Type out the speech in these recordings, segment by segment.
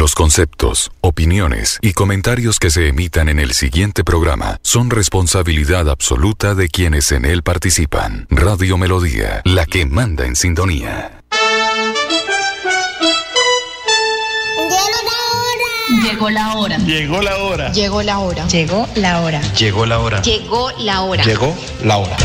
Los conceptos, opiniones y comentarios que se emitan en el siguiente programa son responsabilidad absoluta de quienes en él participan. Radio Melodía, la que manda en sintonía. Llegó la hora. Llegó la hora. Llegó la hora. Llegó la hora. Llegó la hora. Llegó la hora. Llegó la hora.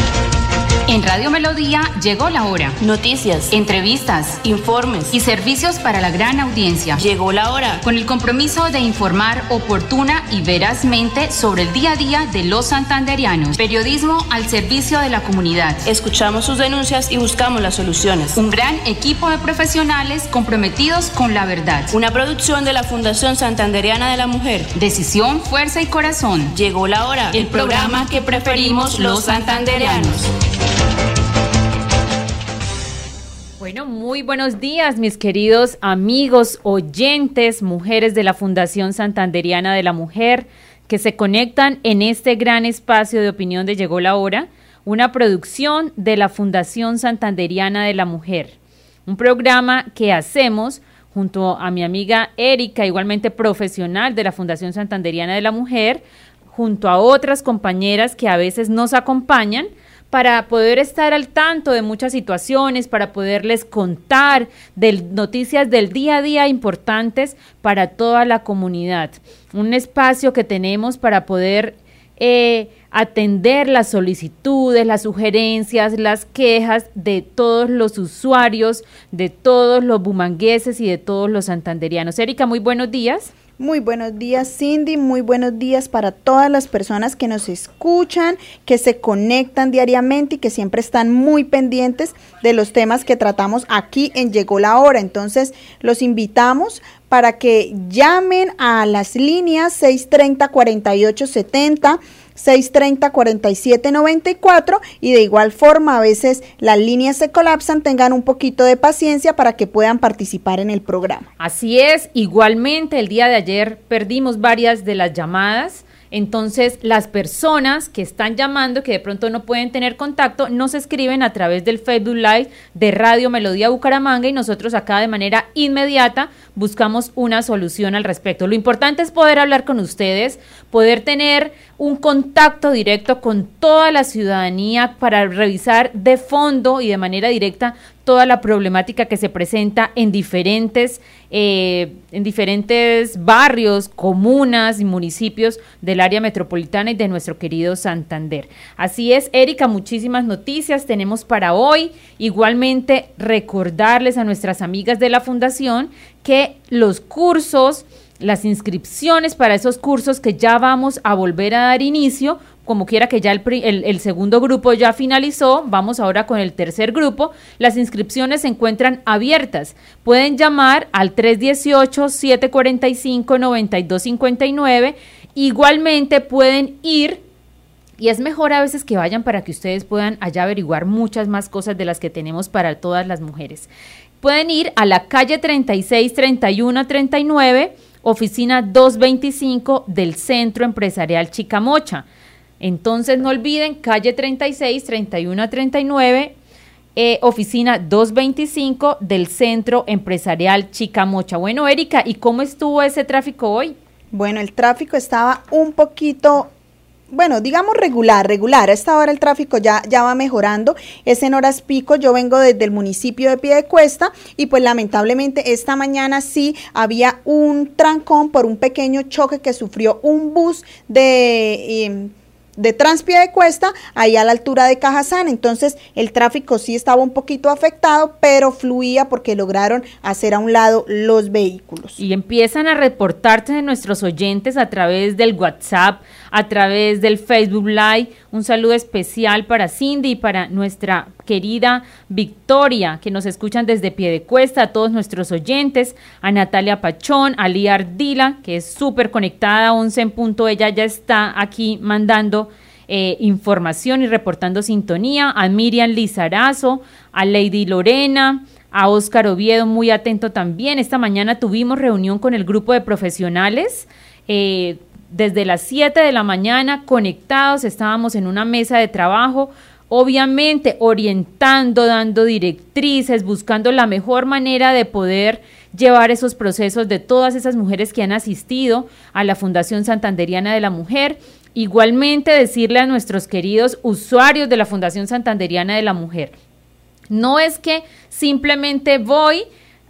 En Radio Melodía llegó la hora. Noticias, Entrevistas informes. y servicios para la gran audiencia. Llegó la hora. Con el compromiso de informar oportuna y verazmente sobre el día a día de los santanderianos. Periodismo al servicio de la comunidad. Escuchamos sus denuncias y buscamos las soluciones. Un gran equipo de profesionales comprometidos con la verdad. Una producción de la Fundación Santanderiana de la Mujer. Decisión, fuerza y corazón. Llegó la hora. El programa que preferimos los santandereanos. Bueno, muy buenos días, mis queridos amigos, oyentes, mujeres de la Fundación Santanderiana de la Mujer, que se conectan en este gran espacio de opinión de Llegó la Hora, una producción de la Fundación Santanderiana de la Mujer. Un programa que hacemos junto a mi amiga Erika, igualmente profesional de la Fundación Santanderiana de la Mujer, junto a otras compañeras que a veces nos acompañan para poder estar al tanto de muchas situaciones, para poderles contar de noticias del día a día importantes para toda la comunidad. Un espacio que tenemos para poder eh, atender las solicitudes, las sugerencias, las quejas de todos los usuarios, de todos los bumangueses y de todos los santanderianos. Erika, muy buenos días. Muy buenos días Cindy, muy buenos días para todas las personas que nos escuchan, que se conectan diariamente y que siempre están muy pendientes de los temas que tratamos aquí en Llegó la Hora. Entonces los invitamos para que llamen a las líneas 630 4870 630 4794 y de igual forma a veces las líneas se colapsan, tengan un poquito de paciencia para que puedan participar en el programa. Así es, igualmente el día de ayer perdimos varias de las llamadas. Entonces, las personas que están llamando, que de pronto no pueden tener contacto, nos escriben a través del Facebook Live de Radio Melodía Bucaramanga y nosotros acá de manera inmediata buscamos una solución al respecto. Lo importante es poder hablar con ustedes, poder tener un contacto directo con toda la ciudadanía para revisar de fondo y de manera directa toda la problemática que se presenta en diferentes, eh, en diferentes barrios, comunas y municipios del área metropolitana y de nuestro querido Santander. Así es, Erika, muchísimas noticias tenemos para hoy. Igualmente, recordarles a nuestras amigas de la Fundación que los cursos, las inscripciones para esos cursos que ya vamos a volver a dar inicio, como quiera que ya el, segundo grupo ya finalizó, vamos ahora con el tercer grupo. Las inscripciones se encuentran abiertas. Pueden llamar al 318-745-9259. Igualmente pueden ir y es mejor a veces que vayan para que ustedes puedan allá averiguar muchas más cosas de las que tenemos para todas las mujeres. Pueden ir a la calle 36 31 39, oficina 225 del Centro Empresarial Chicamocha. Entonces no olviden, calle 36 31 39, eh, oficina 225 del Centro Empresarial Chicamocha. Bueno, Erika, ¿y cómo estuvo ese tráfico hoy? Bueno, el tráfico estaba un poquito bueno, digamos regular, regular. A esta hora el tráfico ya, ya va mejorando. Es en horas pico. Yo vengo desde el municipio de Piedecuesta y pues lamentablemente esta mañana sí había un trancón por un pequeño choque que sufrió un bus de... Eh, de Transpie de Cuesta, ahí a la altura de Cajazán. Entonces el tráfico sí estaba un poquito afectado, pero fluía porque lograron hacer a un lado los vehículos. Y empiezan a reportarse de nuestros oyentes a través del WhatsApp, a través del Facebook Live. Un saludo especial para Cindy y para nuestra querida Victoria, que nos escuchan desde Piedecuesta, a todos nuestros oyentes, a Natalia Pachón, a Lía Ardila, que es súper conectada, 11 en punto, ella ya está aquí mandando eh, información y reportando sintonía, a Miriam Lizarazo, a Lady Lorena, a Óscar Oviedo, muy atento también. Esta mañana tuvimos reunión con el grupo de profesionales. Eh, desde las 7 de la mañana conectados, estábamos en una mesa de trabajo obviamente orientando, dando directrices, buscando la mejor manera de poder llevar esos procesos de todas esas mujeres que han asistido a la Fundación Santanderiana de la Mujer. Igualmente decirle a nuestros queridos usuarios de la Fundación Santanderiana de la Mujer, no es que simplemente voy,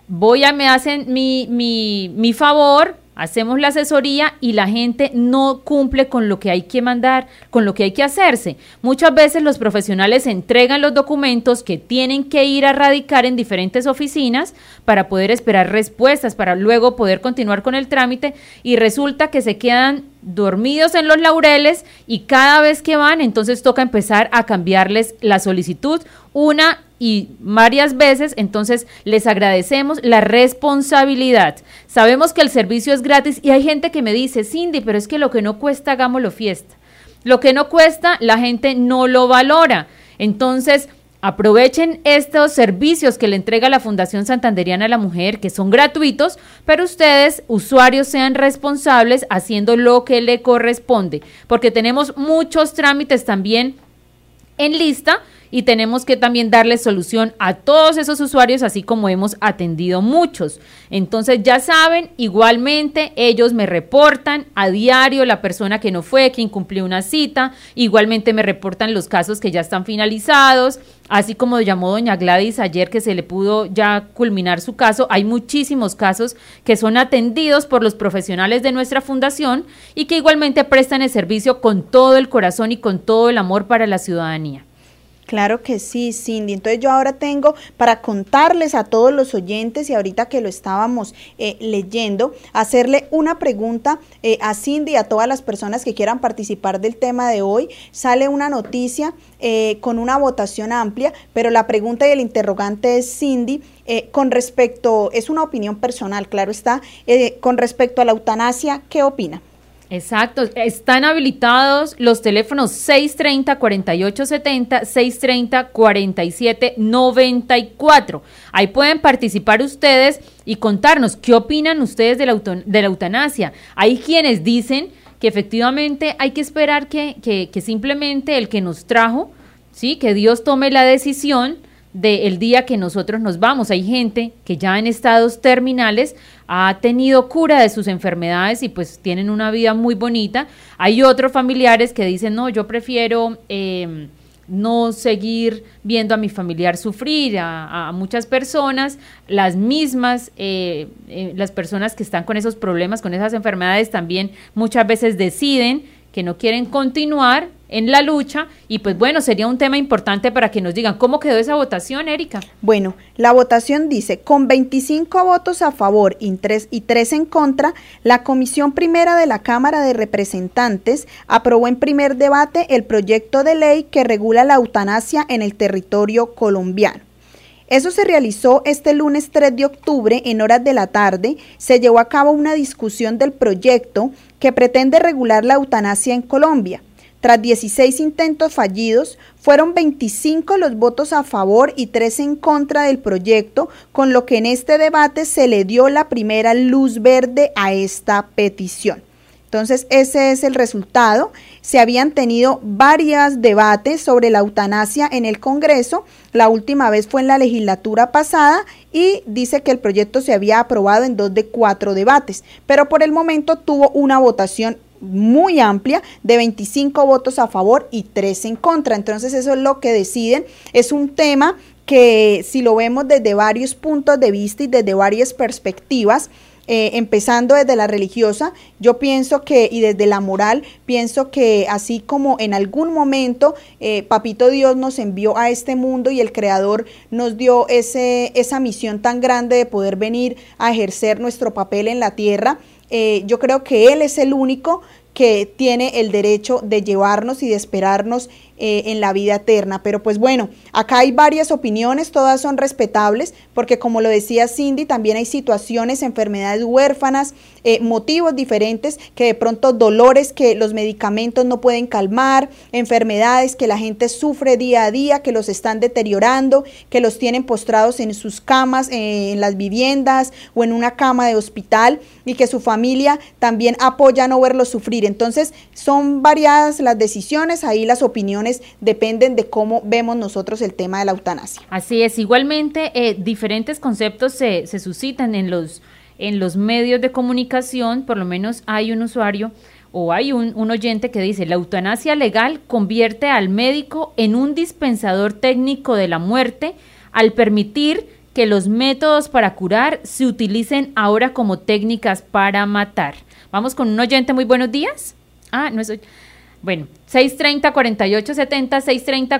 voy a me hacen mi, mi, mi favor, hacemos la asesoría y la gente no cumple con lo que hay que mandar, con lo que hay que hacerse. Muchas veces los profesionales entregan los documentos que tienen que ir a radicar en diferentes oficinas para poder esperar respuestas, para luego poder continuar con el trámite y resulta que se quedan dormidos en los laureles y cada vez que van entonces toca empezar a cambiarles la solicitud una y varias veces, entonces les agradecemos la responsabilidad. Sabemos que el servicio es gratis y hay gente que me dice, Cindy, pero es que lo que no cuesta, hagámoslo fiesta. Lo que no cuesta, la gente no lo valora. Entonces, Aprovechen estos servicios que le entrega la Fundación Santanderiana a la Mujer, que son gratuitos, pero ustedes, usuarios, sean responsables haciendo lo que le corresponde, porque tenemos muchos trámites también en lista y tenemos que también darle solución a todos esos usuarios, así como hemos atendido muchos. Entonces ya saben, igualmente ellos me reportan a diario la persona que no fue, que incumplió una cita, igualmente me reportan los casos que ya están finalizados, así como llamó doña Gladys ayer que se le pudo ya culminar su caso, hay muchísimos casos que son atendidos por los profesionales de nuestra fundación y que igualmente prestan el servicio con todo el corazón y con todo el amor para la ciudadanía. Claro que sí, Cindy. Entonces yo ahora tengo para contarles a todos los oyentes y ahorita que lo estábamos eh, leyendo, hacerle una pregunta eh, a Cindy y a todas las personas que quieran participar del tema de hoy. Sale una noticia eh, con una votación amplia, pero la pregunta y el interrogante es, Cindy, con respecto, es una opinión personal, claro está, con respecto a la eutanasia, ¿qué opina? Exacto, están habilitados los teléfonos 630-4870, 630-4794. Ahí pueden participar ustedes y contarnos qué opinan ustedes de la, de la eutanasia. Hay quienes dicen que efectivamente hay que esperar que, que, que simplemente el que nos trajo, ¿sí? que Dios tome la decisión del día que nosotros nos vamos. Hay gente que ya en estados terminales ha tenido cura de sus enfermedades y pues tienen una vida muy bonita. Hay otros familiares que dicen, no, yo prefiero em, no seguir viendo a mi familiar sufrir, a, muchas personas, las mismas, eh, eh, las personas que están con esos problemas, con esas enfermedades, también muchas veces deciden que no quieren continuar en la lucha y pues bueno, sería un tema importante para que nos digan cómo quedó esa votación, Erika. Bueno, la votación dice, con 25 votos a favor y 3, y 3 en contra, la Comisión Primera de la Cámara de Representantes aprobó en primer debate el proyecto de ley que regula la eutanasia en el territorio colombiano. Eso se realizó este lunes 3 de octubre en horas de la tarde. Se llevó a cabo una discusión del proyecto que pretende regular la eutanasia en Colombia. Tras 16 intentos fallidos, fueron 25 los votos a favor y 3 en contra del proyecto, con lo que en este debate se le dio la primera luz verde a esta petición. Entonces, ese es el resultado. Se habían tenido varios debates sobre la eutanasia en el Congreso. La última vez fue en la legislatura pasada y dice que el proyecto se había aprobado en dos de cuatro debates, pero por el momento tuvo una votación muy amplia de 25 votos a favor y 3 en contra. Entonces eso es lo que deciden. Es un tema que si lo vemos desde varios puntos de vista y desde varias perspectivas, eh, empezando desde la religiosa, yo pienso que, y desde la moral, pienso que así como en algún momento eh, Papito Dios nos envió a este mundo y el Creador nos dio ese, esa misión tan grande de poder venir a ejercer nuestro papel en la tierra, eh, yo creo que Él es el único que tiene el derecho de llevarnos y de esperarnos eh, en la vida eterna. Pero pues bueno, acá hay varias opiniones, todas son respetables, porque como lo decía Cindy, también hay situaciones, enfermedades huérfanas, eh, motivos diferentes, que de pronto dolores que los medicamentos no pueden calmar, enfermedades que la gente sufre día a día, que los están deteriorando, que los tienen postrados en sus camas, eh, en las viviendas o en una cama de hospital y que su familia también apoya no verlos sufrir. Entonces, son variadas las decisiones, ahí las opiniones dependen de cómo vemos nosotros el tema de la eutanasia. Así es, igualmente eh, diferentes conceptos se, se suscitan en los, en los medios de comunicación, por lo menos hay un usuario o hay un, un, oyente que dice, la eutanasia legal convierte al médico en un dispensador técnico de la muerte al permitir que los métodos para curar se utilicen ahora como técnicas para matar. Vamos con un oyente, muy buenos días. Ah, no es... Bueno, 630-4870,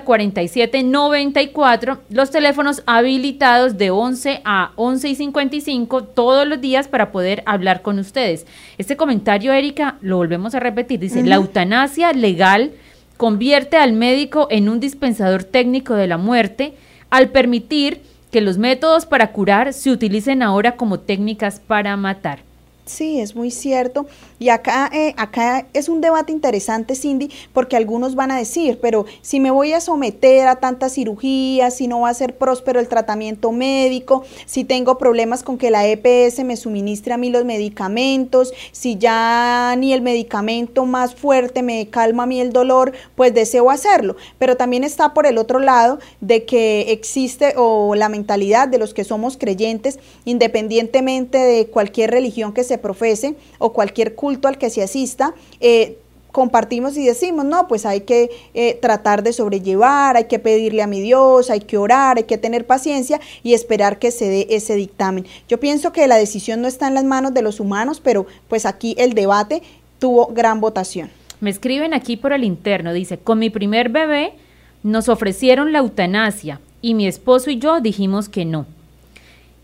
630-4794, los teléfonos habilitados de 11 a 11 y 55 todos los días para poder hablar con ustedes. Este comentario, Erika, lo volvemos a repetir, dice, uh -huh. la eutanasia legal convierte al médico en un dispensador técnico de la muerte al permitir que los métodos para curar se utilicen ahora como técnicas para matar. Sí, es muy cierto. Y acá, eh, acá es un debate interesante, Cindy, porque algunos van a decir, pero si me voy a someter a tantas cirugías, si no va a ser próspero el tratamiento médico, si tengo problemas con que la EPS me suministre a mí los medicamentos, si ya ni el medicamento más fuerte me calma a mí el dolor, pues deseo hacerlo. Pero también está por el otro lado de que existe o la mentalidad de los que somos creyentes, independientemente de cualquier religión que se profese o cualquier culto al que se asista, eh, compartimos y decimos, no, pues hay que eh, tratar de sobrellevar, hay que pedirle a mi Dios, hay que orar, hay que tener paciencia y esperar que se dé ese dictamen. Yo pienso que la decisión no está en las manos de los humanos, pero pues aquí el debate tuvo gran votación. Me escriben aquí por el interno, dice, con mi primer bebé nos ofrecieron la eutanasia y mi esposo y yo dijimos que no.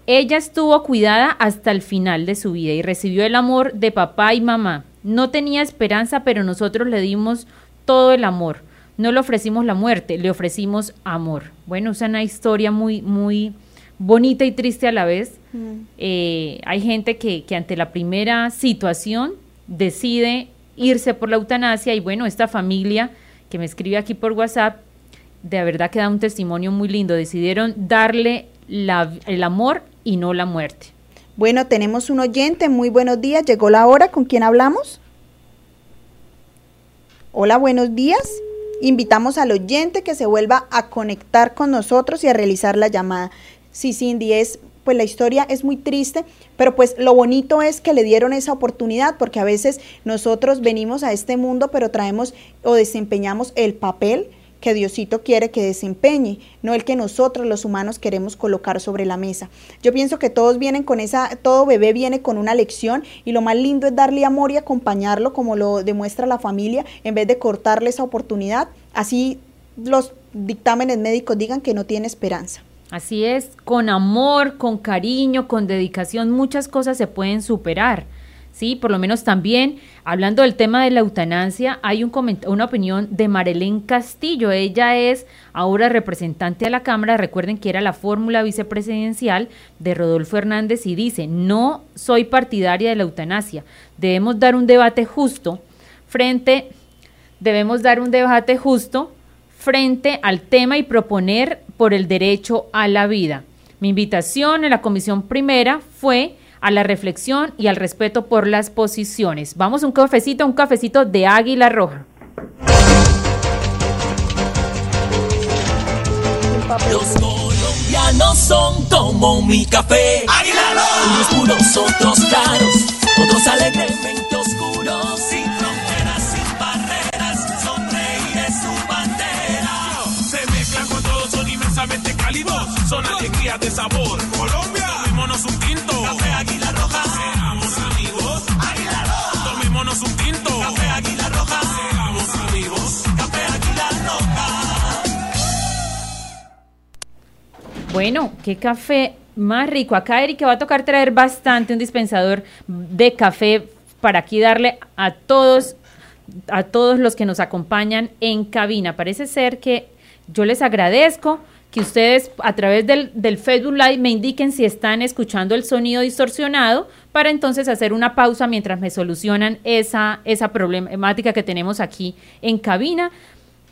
Ella estuvo cuidada hasta el final de su vida y recibió el amor de papá y mamá. No tenía esperanza, pero nosotros le dimos todo el amor. No le ofrecimos la muerte, le ofrecimos amor. Bueno, es una historia muy, muy bonita y triste a la vez. Mm. Eh, hay gente que, que ante la primera situación decide irse por la eutanasia y bueno, esta familia que me escribe aquí por WhatsApp, de verdad que da un testimonio muy lindo. Decidieron darle la, el amor y no la muerte. Bueno, tenemos un oyente, muy buenos días, llegó la hora, ¿con quién hablamos? Hola, buenos días. Invitamos al oyente que se vuelva a conectar con nosotros y a realizar la llamada. Sí, Cindy, es, pues la historia es muy triste, pero pues lo bonito es que le dieron esa oportunidad, porque a veces nosotros venimos a este mundo, pero traemos o desempeñamos el papel que Diosito quiere que desempeñe, no el que nosotros los humanos queremos colocar sobre la mesa. Yo pienso que todos vienen con esa, todo bebé viene con una lección y lo más lindo es darle amor y acompañarlo como lo demuestra la familia en vez de cortarle esa oportunidad. Así los dictámenes médicos digan que no tiene esperanza. Así es, con amor, con cariño, con dedicación, muchas cosas se pueden superar. Sí, por lo menos también, hablando del tema de la eutanasia, hay un una opinión de Marilén Castillo. Ella es ahora representante a la Cámara. Recuerden que era la fórmula vicepresidencial de Rodolfo Hernández y dice, no soy partidaria de la eutanasia. Debemos dar un debate justo frente, debemos dar un debate justo frente al tema y proponer por el derecho a la vida. Mi invitación en la comisión primera fue a la reflexión y al respeto por las posiciones. Vamos un cafecito, un cafecito de Águila Roja. Los colombianos son como mi café. Águila Roja. Unos puros, otros claros, otros alegremente oscuros. Sin fronteras, sin barreras, sonreír es su bandera. Se mezclan con todos, son inmensamente cálidos. Son alegrías de sabor. Bueno, qué café más rico. Acá Erika va a tocar traer bastante un dispensador de café para aquí darle a todos a todos los que nos acompañan en cabina. Parece ser que yo les agradezco que ustedes a través del, del, Facebook Live me indiquen si están escuchando el sonido distorsionado para entonces hacer una pausa mientras me solucionan esa, esa problemática que tenemos aquí en cabina.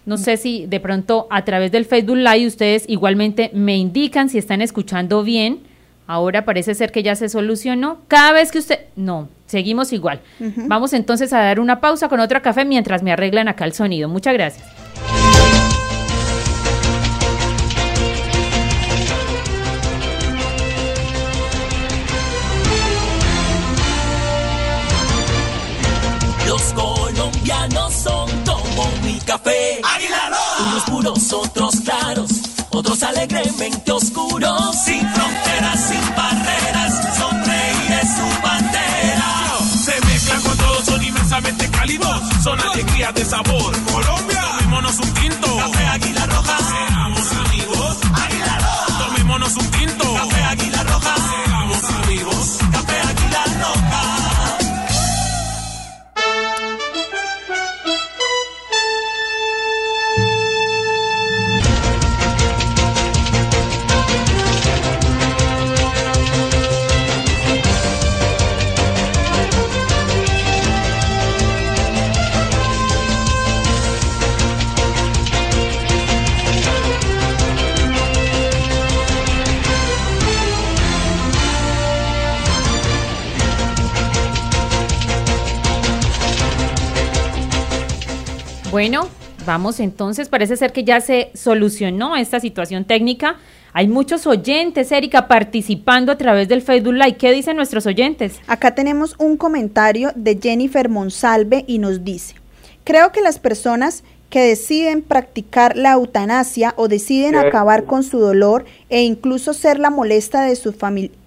No sé si de pronto a través del Facebook Live ustedes igualmente me indican si están escuchando bien. Ahora parece ser que ya se solucionó. Cada vez que usted... No, seguimos igual. Uh -huh. Vamos entonces a dar una pausa con otro café mientras me arreglan acá el sonido. Muchas gracias. Café. Unos puros, otros claros, otros alegremente oscuros. Sin fronteras, sin barreras, sonreír es su bandera. Se mezclan con todos, son inmensamente cálidos. Son alegrías de sabor. Colombia, tomémonos un tinto. Bueno, vamos entonces, parece ser que ya se solucionó esta situación técnica. Hay muchos oyentes, Erika, participando a través del Facebook Live. ¿Qué dicen nuestros oyentes? Acá tenemos un comentario de Jennifer Monsalve y nos dice, creo que las personas que deciden practicar la eutanasia o deciden acabar con su dolor e incluso ser la molesta de su familia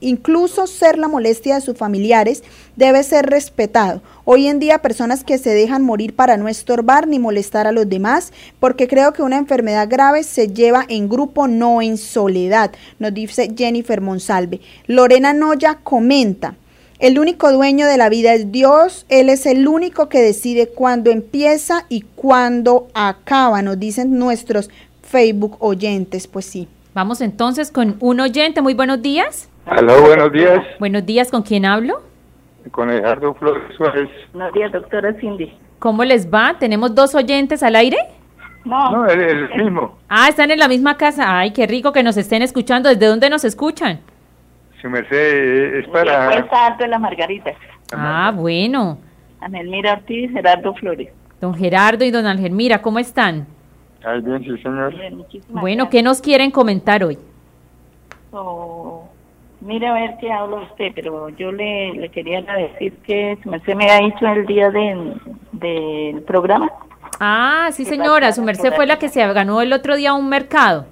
incluso ser la molestia de sus familiares debe ser respetado. Hoy en día personas que se dejan morir para no estorbar ni molestar a los demás, porque creo que una enfermedad grave se lleva en grupo, no en soledad, nos dice Jennifer Monsalve. Lorena Noya comenta, el único dueño de la vida es Dios, Él es el único que decide cuándo empieza y cuándo acaba, nos dicen nuestros Facebook oyentes, pues sí. Vamos entonces con un oyente. Muy buenos días. Aló, buenos días. Buenos días, ¿con quién hablo? Con Gerardo Flores Suárez. Buenos días, doctora Cindy. ¿Cómo les va? ¿Tenemos dos oyentes al aire? No, No, el, el mismo. Ah, están en la misma casa. Ay, qué rico que nos estén escuchando. ¿Desde dónde nos escuchan? Su merced eh, es para... Cuesta Alto de las Margaritas. Ah, bueno. Anelmira Ortiz, Gerardo Flores. Don Gerardo y don Ángel, mira, ¿cómo están? Ay, bien, sí, señor. Bien, Bueno, gracias. ¿qué nos quieren comentar hoy? Oh, mire a ver qué habla usted, pero yo le, le quería decir que su merced me ha dicho el día de- del programa. Ah, sí, ¿Qué señora, su merced fue la que se ganó el otro día un mercado.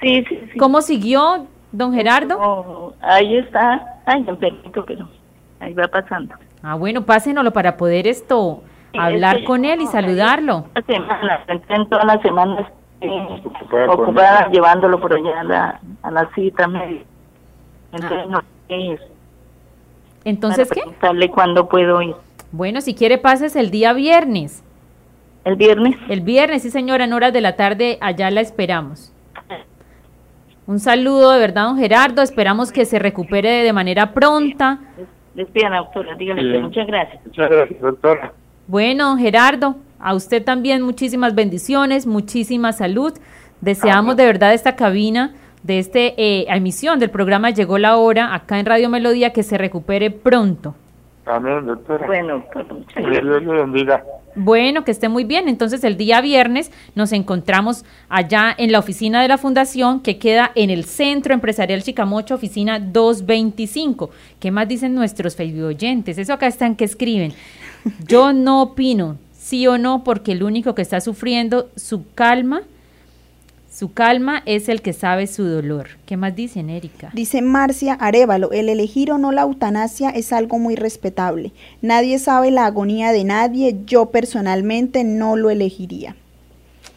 Sí, sí, sí. ¿Cómo siguió, don Gerardo? Oh, ahí está. Ay, enfermito, pero ahí va pasando. Ah, bueno, pásenoslo para poder esto, Sí, hablar es que con yo él y no, saludarlo. Semana, en todas las semanas eh, Ocupada llevándolo por allá a la, a la cita médica. Entonces, Ah. no sé es Entonces, para ¿qué? preguntarle cuándo puedo ir. Bueno, si quiere pases el día viernes. ¿El viernes? El viernes, sí señora, en horas de la tarde, allá la esperamos. Un saludo de verdad, don Gerardo. Esperamos que se recupere de manera pronta. Despida, doctora. Que muchas gracias. Muchas gracias, doctora. Bueno, don Gerardo, a usted también muchísimas bendiciones, muchísima salud. Deseamos de verdad esta cabina, de esta emisión del programa Llegó la Hora, acá en Radio Melodía, que se recupere pronto. Amén, doctora. Bueno, doctora, muchas Que gracias. Dios le bendiga. Bueno, que esté muy bien. Entonces el día viernes nos encontramos allá en la oficina de la fundación que queda en el Centro Empresarial Chicamocha, oficina 225. ¿Qué más dicen nuestros Facebook oyentes? Eso acá están que escriben. Yo no opino, sí o no, porque el único que está sufriendo su calma, su calma es el que sabe su dolor. ¿Qué más dicen, Erika? Dice Marcia Arevalo, el elegir o no la eutanasia es algo muy respetable. Nadie sabe la agonía de nadie, yo personalmente no lo elegiría.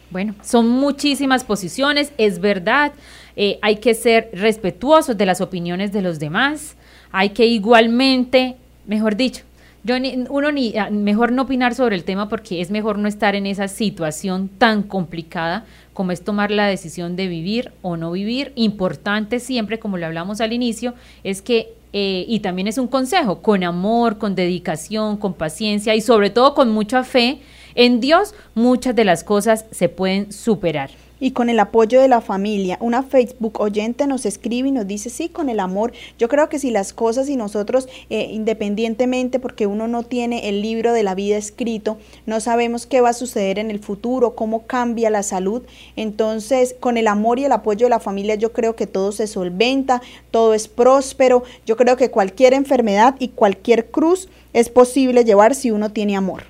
Bueno, son muchísimas posiciones, es verdad, eh, hay que ser respetuosos de las opiniones de los demás, hay que igualmente, mejor dicho, yo uno ni ah, mejor no opinar sobre el tema porque es mejor no estar en esa situación tan complicada como es tomar la decisión de vivir o no vivir. Importante siempre, como lo hablamos al inicio, es que eh, y también es un consejo, con amor, con dedicación, con paciencia y sobre todo con mucha fe en Dios, muchas de las cosas se pueden superar. Y con el apoyo de la familia, una Facebook oyente nos escribe y nos dice, sí, con el amor. Yo creo que si las cosas y nosotros, eh, independientemente, porque uno no tiene el libro de la vida escrito, no sabemos qué va a suceder en el futuro, cómo cambia la salud. Entonces, con el amor y el apoyo de la familia, yo creo que todo se solventa, todo es próspero. Yo creo que cualquier enfermedad y cualquier cruz es posible llevar si uno tiene amor.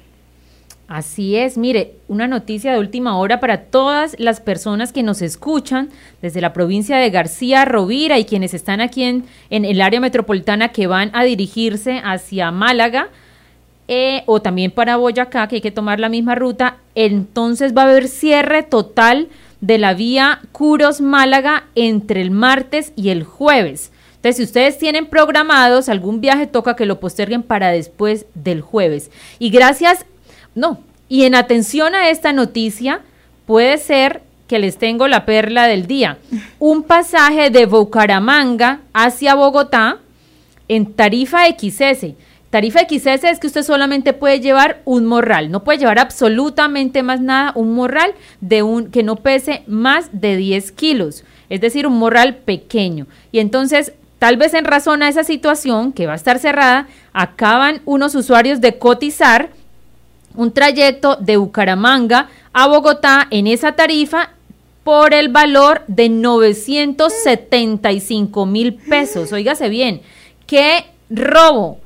Así es, mire, una noticia de última hora para todas las personas que nos escuchan desde la provincia de García Rovira y quienes están aquí en, en el área metropolitana que van a dirigirse hacia Málaga eh, o también para Boyacá, que hay que tomar la misma ruta. Entonces va a haber cierre total de la vía Curos Málaga entre el martes y el jueves. Entonces, si ustedes tienen programados algún viaje, toca que lo posterguen para después del jueves. Y gracias no, y en atención a esta noticia, puede ser que les tengo la perla del día. Un pasaje de Bucaramanga hacia Bogotá en tarifa XS. Tarifa XS es que usted solamente puede llevar un morral, no puede llevar absolutamente más nada, un morral de un que no pese más de 10 kilos, es decir, un morral pequeño. Y entonces, tal vez en razón a esa situación que va a estar cerrada, acaban unos usuarios de cotizar un trayecto de Bucaramanga a Bogotá en esa tarifa por el valor de 975 mil pesos. Óigase bien, qué robo,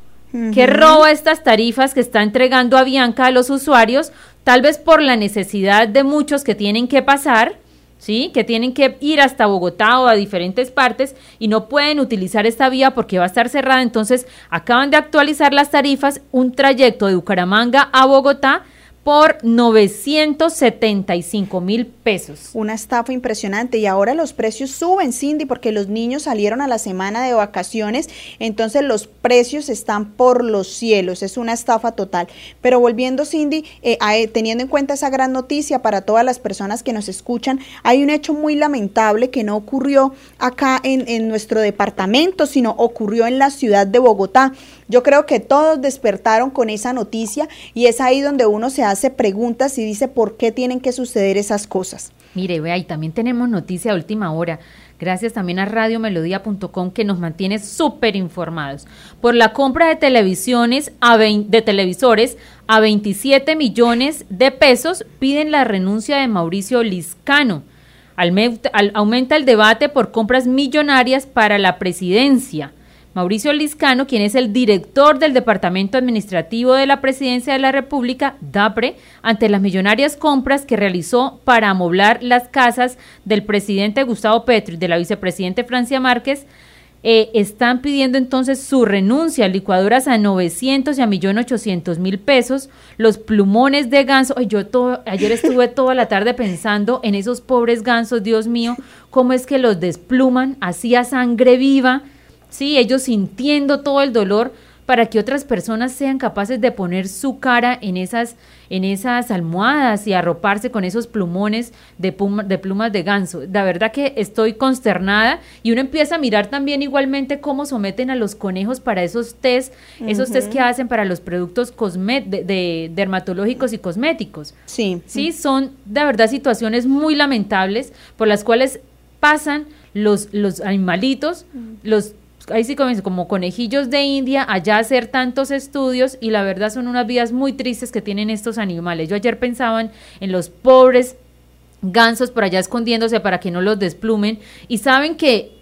qué robo estas tarifas que está entregando a Bianca a los usuarios, tal vez por la necesidad de muchos que tienen que pasar ¿sí? Que tienen que ir hasta Bogotá o a diferentes partes y no pueden utilizar esta vía porque va a estar cerrada. Entonces, acaban de actualizar las tarifas, un trayecto de Bucaramanga a Bogotá por 975 mil pesos. Una estafa impresionante y ahora los precios suben, Cindy, porque los niños salieron a la semana de vacaciones, entonces los precios están por los cielos, es una estafa total. Pero volviendo, Cindy, eh, teniendo en cuenta esa gran noticia para todas las personas que nos escuchan, hay un hecho muy lamentable que no ocurrió acá en nuestro departamento, sino ocurrió en la ciudad de Bogotá. Yo creo que todos despertaron con esa noticia y es ahí donde uno se hace preguntas y dice por qué tienen que suceder esas cosas. Mire, vea, y también tenemos noticia de última hora. Gracias también a radiomelodía.com que nos mantiene súper informados. Por la compra de televisiones a de televisores a 27 millones de pesos piden la renuncia de Mauricio Liscano. aumenta el debate por compras millonarias para la presidencia. Mauricio Liscano, quien es el director del Departamento Administrativo de la Presidencia de la República, DAPRE, ante las millonarias compras que realizó para amoblar las casas del presidente Gustavo Petro y de la vicepresidente Francia Márquez, eh, están pidiendo entonces su renuncia, licuadoras a 900 y a 1.800.000 pesos, los plumones de ganso. yo todo, ayer estuve toda la tarde pensando en esos pobres gansos, Dios mío, cómo es que los despluman así a sangre viva ¿sí? Ellos sintiendo todo el dolor para que otras personas sean capaces de poner su cara en esas, en esas almohadas y arroparse con esos plumones de, de plumas de ganso. La verdad que estoy consternada y uno empieza a mirar también igualmente cómo someten a los conejos para esos test, esos test que hacen para los productos de, dermatológicos y cosméticos. Sí. Sí, son de verdad situaciones muy lamentables por las cuales pasan los, los animalitos, los ahí sí comienza como conejillos de India, allá hacer tantos estudios y la verdad son unas vidas muy tristes que tienen estos animales. Yo ayer pensaba en los pobres gansos por allá escondiéndose para que no los desplumen y saben que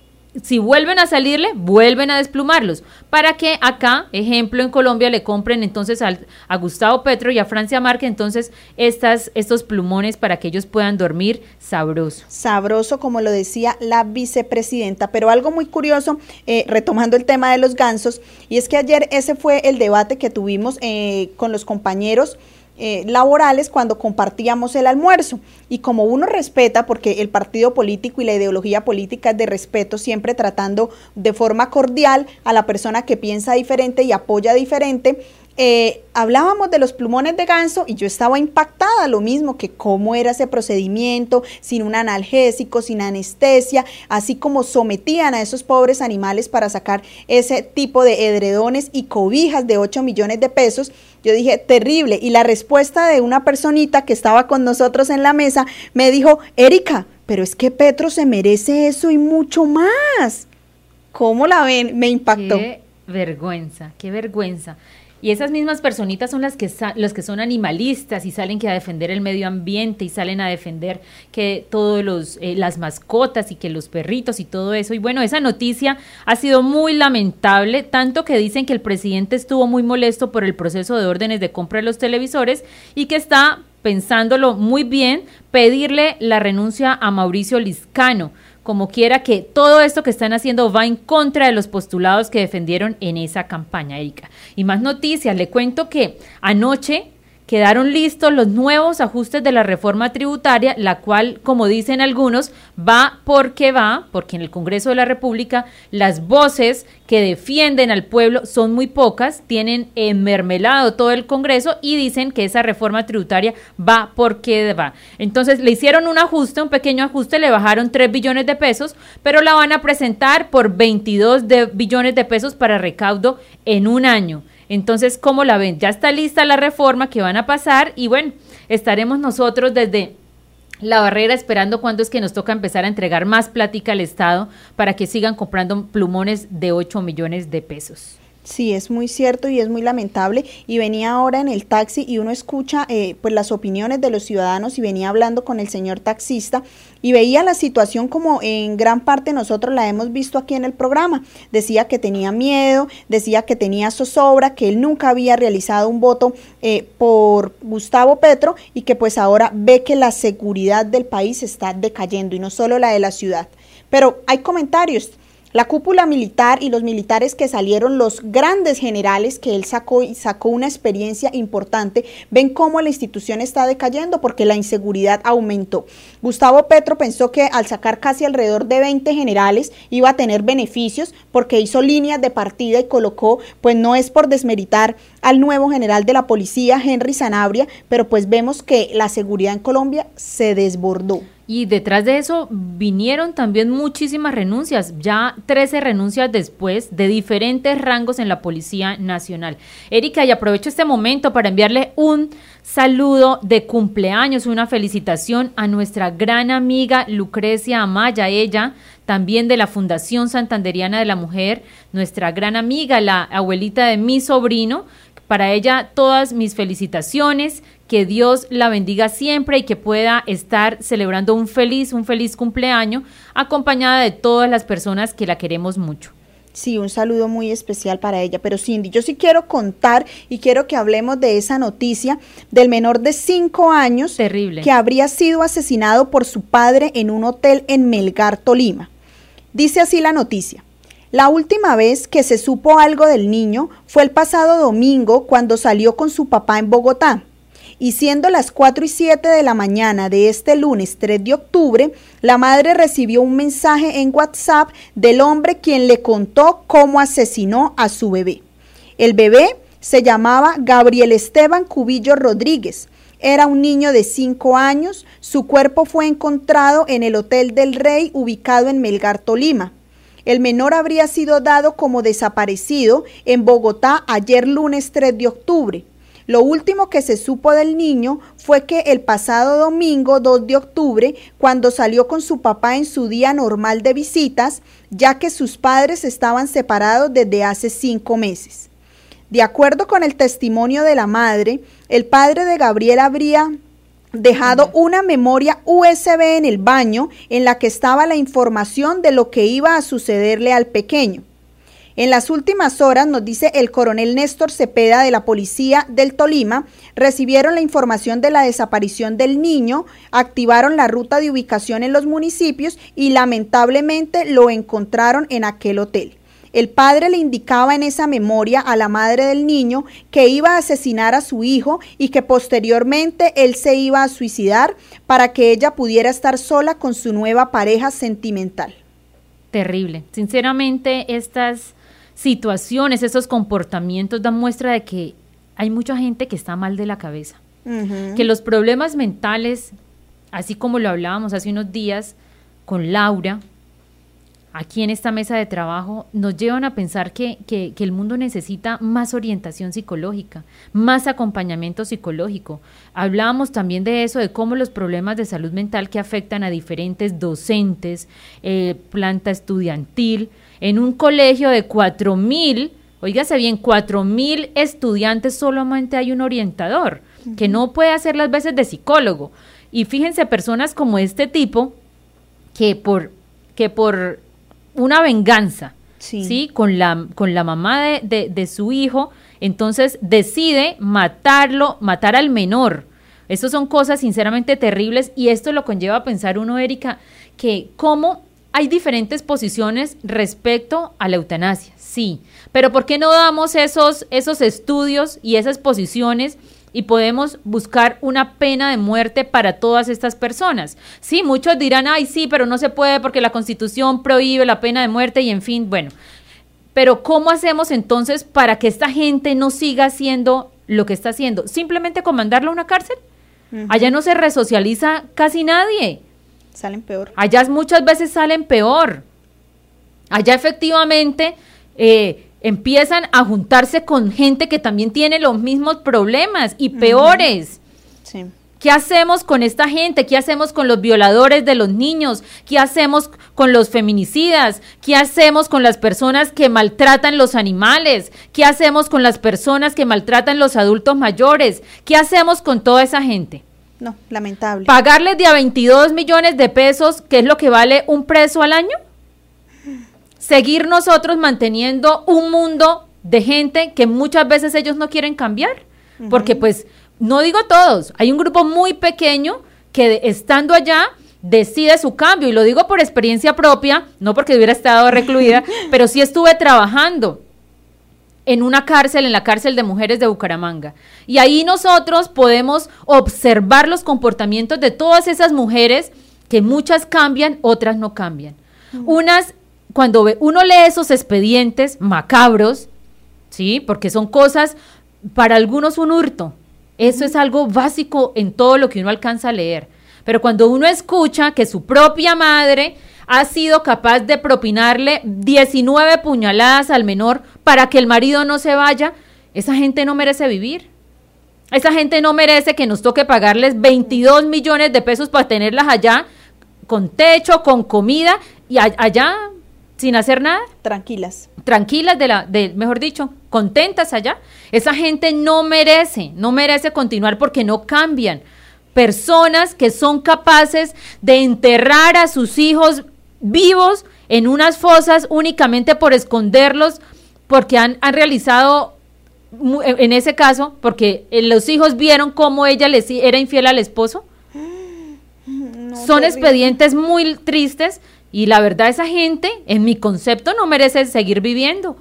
si vuelven a salirle, vuelven a desplumarlos, para que acá, ejemplo, en Colombia le compren entonces a Gustavo Petro y a Francia Márquez entonces estas, estos plumones para que ellos puedan dormir sabroso. Sabroso, como lo decía la vicepresidenta, pero algo muy curioso, eh, retomando el tema de los gansos, y es que ayer ese fue el debate que tuvimos eh, con los compañeros eh, laborales cuando compartíamos el almuerzo. Y como uno respeta, porque el partido político y la ideología política es de respeto, siempre tratando de forma cordial a la persona que piensa diferente y apoya diferente, eh, hablábamos de los plumones de ganso y yo estaba impactada, lo mismo que cómo era ese procedimiento, sin un analgésico, sin anestesia, así como sometían a esos pobres animales para sacar ese tipo de edredones y cobijas de 8 millones de pesos. Yo dije, terrible. Y la respuesta de una personita que estaba con nosotros en la mesa me dijo, Erika, pero es que Petro se merece eso y mucho más. ¿Cómo la ven? Me impactó. Qué vergüenza, qué vergüenza. Y esas mismas personitas son las que, los que son animalistas y salen que a defender el medio ambiente y salen a defender que todos los eh, las mascotas y que los perritos y todo eso. Y bueno, esa noticia ha sido muy lamentable, tanto que dicen que el presidente estuvo muy molesto por el proceso de órdenes de compra de los televisores y que está pensándolo muy bien, pedirle la renuncia a Mauricio Liscano como quiera que todo esto que están haciendo va en contra de los postulados que defendieron en esa campaña, Erika. Y más noticias, le cuento que anoche quedaron listos los nuevos ajustes de la reforma tributaria, la cual, como dicen algunos, va porque va, porque en el Congreso de la República las voces que defienden al pueblo son muy pocas, tienen mermelado todo el Congreso y dicen que esa reforma tributaria va porque va. Entonces le hicieron un ajuste, un pequeño ajuste, le bajaron 3 billones de pesos, pero la van a presentar por 22 de billones de pesos para recaudo en un año. Entonces, ¿cómo la ven? Ya está lista la reforma que van a pasar y bueno, estaremos nosotros desde la barrera esperando cuándo es que nos toca empezar a entregar más plática al Estado para que sigan comprando plumones de 8 millones de pesos. Sí, es muy cierto y es muy lamentable. Y venía ahora en el taxi y uno escucha eh, pues las opiniones de los ciudadanos y venía hablando con el señor taxista y veía la situación como en gran parte nosotros la hemos visto aquí en el programa. Decía que tenía miedo, decía que tenía zozobra, que él nunca había realizado un voto eh, por Gustavo Petro y que pues ahora ve que la seguridad del país está decayendo y no solo la de la ciudad. Pero hay comentarios la cúpula militar y los militares que salieron, los grandes generales que él sacó y sacó una experiencia importante, ven cómo la institución está decayendo porque la inseguridad aumentó. Gustavo Petro pensó que al sacar casi alrededor de 20 generales iba a tener beneficios porque hizo líneas de partida y colocó, pues no es por desmeritar al nuevo general de la policía, Henry Sanabria, pero pues vemos que la seguridad en Colombia se desbordó. Y detrás de eso vinieron también muchísimas renuncias, ya 13 renuncias después de diferentes rangos en la Policía Nacional. Erika, y aprovecho este momento para enviarle un saludo de cumpleaños, una felicitación a nuestra gran amiga Lucrecia Amaya, ella también de la Fundación Santanderiana de la Mujer, nuestra gran amiga, la abuelita de mi sobrino. Para ella todas mis felicitaciones, que Dios la bendiga siempre y que pueda estar celebrando un feliz, un feliz cumpleaños acompañada de todas las personas que la queremos mucho. Sí, un saludo muy especial para ella. Pero Cindy, yo sí quiero contar y quiero que hablemos de esa noticia del menor de cinco años Terrible. que habría sido asesinado por su padre en un hotel en Melgar, Tolima. Dice así la noticia. La última vez que se supo algo del niño fue el pasado domingo cuando salió con su papá en Bogotá y siendo las 4 y 7 de la mañana de este lunes 3 de octubre, la madre recibió un mensaje en WhatsApp del hombre quien le contó cómo asesinó a su bebé. El bebé se llamaba Gabriel Esteban Cubillo Rodríguez. Era un niño de 5 años. Su cuerpo fue encontrado en el Hotel del Rey ubicado en Melgar, Tolima. El menor habría sido dado como desaparecido en Bogotá ayer lunes 3 de octubre. Lo último que se supo del niño fue que el pasado domingo 2 de octubre, cuando salió con su papá en su día normal de visitas, ya que sus padres estaban separados desde hace cinco meses. De acuerdo con el testimonio de la madre, el padre de Gabriel habría dejado una memoria USB en el baño en la que estaba la información de lo que iba a sucederle al pequeño. En las últimas horas, nos dice el coronel Néstor Cepeda de la Policía del Tolima, recibieron la información de la desaparición del niño, activaron la ruta de ubicación en los municipios y lamentablemente lo encontraron en aquel hotel. El padre le indicaba en esa memoria a la madre del niño que iba a asesinar a su hijo y que posteriormente él se iba a suicidar para que ella pudiera estar sola con su nueva pareja sentimental. Terrible. Sinceramente, estas situaciones, esos comportamientos dan muestra de que hay mucha gente que está mal de la cabeza. Que los problemas mentales, así como lo hablábamos hace unos días con Laura, aquí en esta mesa de trabajo, nos llevan a pensar que, que, el mundo necesita más orientación psicológica, más acompañamiento psicológico. Hablábamos también de eso, de cómo los problemas de salud mental que afectan a diferentes docentes, eh, planta estudiantil, en un colegio de 4.000 Oígase bien, cuatro mil estudiantes solamente hay un orientador que no puede hacer las veces de psicólogo. Y fíjense, personas como este tipo que por, que por una venganza, sí. Con, la, con la mamá de, de, de su hijo, entonces decide matarlo, matar al menor. Estas son cosas sinceramente terribles y esto lo conlleva a pensar uno, Erika, que cómo hay diferentes posiciones respecto a la eutanasia, sí, pero ¿por qué no damos esos, esos estudios y esas posiciones y podemos buscar una pena de muerte para todas estas personas? Sí, muchos dirán, ay, sí, pero no se puede porque la constitución prohíbe la pena de muerte y en fin, bueno, pero ¿cómo hacemos entonces para que esta gente no siga haciendo lo que está haciendo? ¿Simplemente comandarlo a una cárcel? Allá no se resocializa casi nadie. Salen peor. Allá muchas veces salen peor. Allá efectivamente eh, empiezan a juntarse con gente que también tiene los mismos problemas y peores. Sí. ¿Qué hacemos con esta gente? ¿Qué hacemos con los violadores de los niños? ¿Qué hacemos con los feminicidas? ¿Qué hacemos con las personas que maltratan los animales? ¿Qué hacemos con las personas que maltratan los adultos mayores? ¿Qué hacemos con toda esa gente? No, lamentable. ¿Pagarles de a 22 millones de pesos, que es lo que vale un preso al año? ¿Seguir nosotros manteniendo un mundo de gente que muchas veces ellos no quieren cambiar? Porque pues no digo todos, hay un grupo muy pequeño que estando allá decide su cambio y lo digo por experiencia propia, no porque hubiera estado recluida, pero sí estuve trabajando en una cárcel, en la cárcel de mujeres de Bucaramanga. Y ahí nosotros podemos observar los comportamientos de todas esas mujeres que muchas cambian, otras no cambian. Unas, cuando uno lee esos expedientes macabros, ¿sí? Porque son cosas, para algunos un hurto, eso es algo básico en todo lo que uno alcanza a leer. Pero cuando uno escucha que su propia madre ha sido capaz de propinarle 19 puñaladas al menor para que el marido no se vaya, esa gente no merece vivir. Esa gente no merece que nos toque pagarles 22 millones de pesos para tenerlas allá con techo, con comida y allá sin hacer nada. Tranquilas. Tranquilas de la, de, mejor dicho, contentas allá. Esa gente no merece, no merece continuar porque no cambian. Personas que son capaces de enterrar a sus hijos vivos en unas fosas únicamente por esconderlos, porque han, han realizado, en ese caso, porque eh, los hijos vieron cómo ella les era infiel al esposo. son expedientes muy tristes y la verdad, esa gente, en mi concepto, no merece seguir viviendo.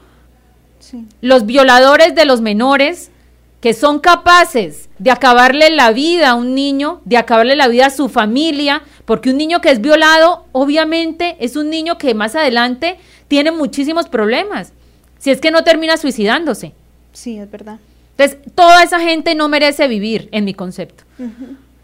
Los violadores de los menores, que son capaces de acabarle la vida a un niño, de acabarle la vida a su familia, porque un niño que es violado, obviamente, es un niño que más adelante tiene muchísimos problemas, si es que no termina suicidándose. Sí, es verdad. Entonces, toda esa gente no merece vivir, en mi concepto.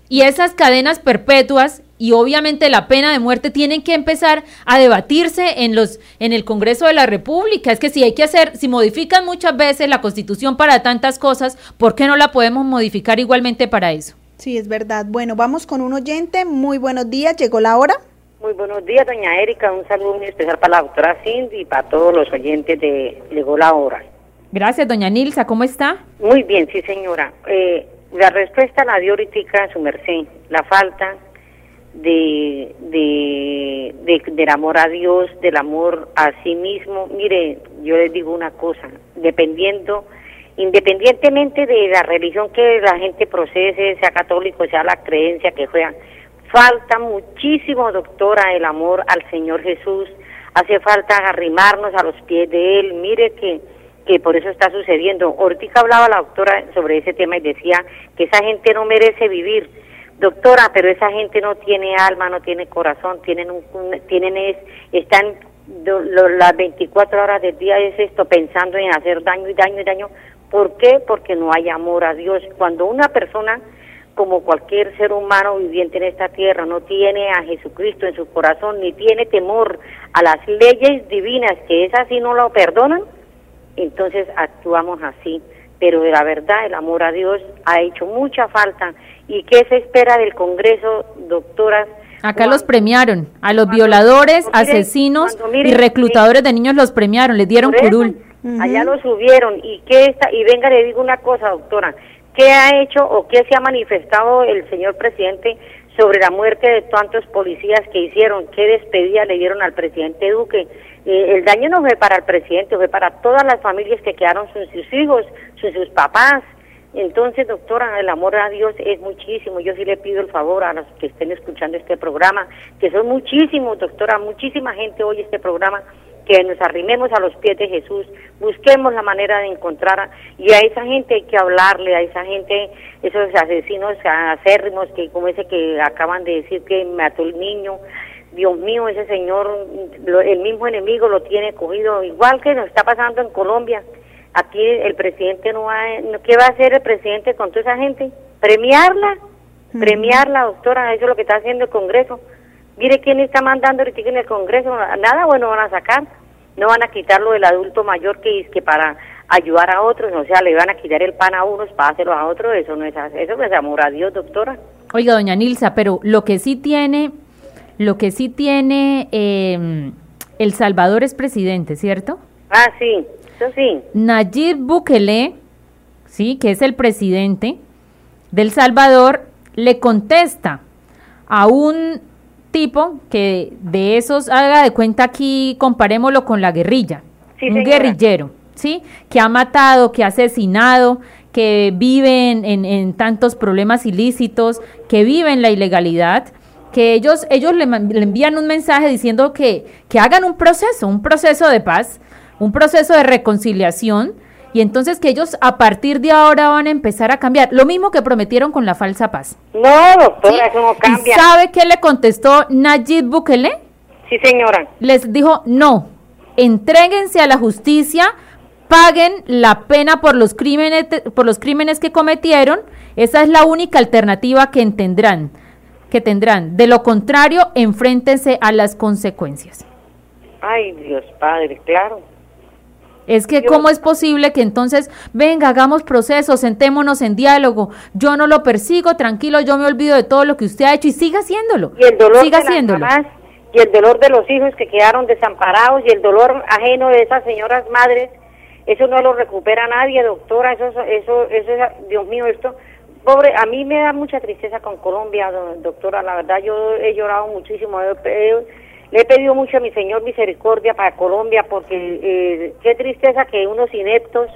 Y esas cadenas perpetuas y obviamente la pena de muerte tienen que empezar a debatirse en los en el Congreso de la República. Es que si hay que hacer, si modifican muchas veces la Constitución para tantas cosas, ¿por qué no la podemos modificar igualmente para eso? Sí, es verdad. Bueno, vamos con un oyente. Muy buenos días. Llegó la hora. Muy buenos días, doña Erika. Un saludo muy especial para la doctora Cindy y para todos los oyentes de Llegó la hora. Gracias, doña Nilsa. ¿Cómo está? Muy bien, sí, señora. Eh, la respuesta la dio ahorita su merced. La falta de, de, del amor a Dios, del amor a sí mismo. Mire, yo les digo una cosa, dependiendo, independientemente de la religión que la gente procese, sea católico, sea la creencia que juega, falta muchísimo, doctora, el amor al Señor Jesús. Hace falta arrimarnos a los pies de Él. Mire que que por eso está sucediendo. Ahorita hablaba la doctora sobre ese tema y decía que esa gente no merece vivir. Doctora, pero esa gente no tiene alma, no tiene corazón, tienen un, tienen es, están las 24 horas del día es esto pensando en hacer daño y daño y daño. ¿Por qué? Porque no hay amor a Dios. Cuando una persona como cualquier ser humano viviente en esta tierra, no tiene a Jesucristo en su corazón, ni tiene temor a las leyes divinas, que es así no lo perdonan, entonces actuamos así. Pero de la verdad, el amor a Dios ha hecho mucha falta. ¿Y qué se espera del Congreso, doctoras? Acá los premiaron, a los violadores, asesinos y reclutadores de niños los premiaron, les dieron curul. Allá lo subieron y qué está y venga le digo una cosa, doctora, ¿qué ha hecho o qué se ha manifestado el señor presidente sobre la muerte de tantos policías que hicieron? ¿Qué despedida le dieron al presidente Duque? Eh, el daño no fue para el presidente, fue para todas las familias que quedaron sin sus hijos, sin sus papás. Entonces, doctora, el amor a Dios es muchísimo. Yo sí le pido el favor a los que estén escuchando este programa, que son muchísimos, doctora, muchísima gente oye este programa, que nos arrimemos a los pies de Jesús, busquemos la manera de encontrar, y a esa gente hay que hablarle, a esa gente, esos asesinos acérrimos, que como ese que acaban de decir que mató el niño, Dios mío, ese señor, el mismo enemigo lo tiene cogido, igual que nos está pasando en Colombia. Aquí el presidente no va, ¿qué va a hacer el presidente con toda esa gente? Premiarla, premiarla, doctora, eso es lo que está haciendo el Congreso. Mire quién está mandando ahorita en el Congreso, nada bueno van a sacar, no van a quitar lo del adulto mayor que es que para ayudar a otros, o sea, le van a quitar el pan a unos para hacerlo a otros, eso no es, eso no es amor a Dios, doctora. Oiga, doña Nilsa, pero lo que sí tiene, lo que sí tiene eh, El Salvador es presidente, ¿cierto? Ah, sí, eso sí. Nayib Bukele, sí, que es el presidente del Salvador, le contesta a un tipo que de esos haga de cuenta aquí, comparémoslo con la guerrilla, Sí, un señora. guerrillero, sí, que ha matado, que ha asesinado, que vive en, en- en tantos problemas ilícitos, que vive en la ilegalidad, que ellos, ellos le, le envían un mensaje diciendo que, que hagan un proceso, un proceso de paz, un proceso de reconciliación, y entonces que ellos a partir de ahora van a empezar a cambiar, lo mismo que prometieron con la falsa paz. No, doctora, eso no ¿Y cambia. sabe qué le contestó Nayib Bukele? Sí, señora. Les dijo, no, entréguense a la justicia, paguen la pena por los crímenes, por los crímenes que cometieron. Esa es la única alternativa que tendrán, que tendrán. De lo contrario, enfréntense a las consecuencias. Ay, Dios Padre, claro. Es que cómo es posible que entonces, venga, hagamos procesos, sentémonos en diálogo, yo no lo persigo, tranquilo, yo me olvido de todo lo que usted ha hecho y siga haciéndolo. Y el dolor siga de las mamás, y el dolor de los hijos que quedaron desamparados, y el dolor ajeno de esas señoras madres, eso no lo recupera nadie, doctora, eso, eso, eso es, Dios mío, esto, pobre, a mí me da mucha tristeza con Colombia, do- doctora, la verdad yo he llorado muchísimo, he- he- le he pedido mucho a mi Señor misericordia para Colombia, porque eh, qué tristeza que unos ineptos,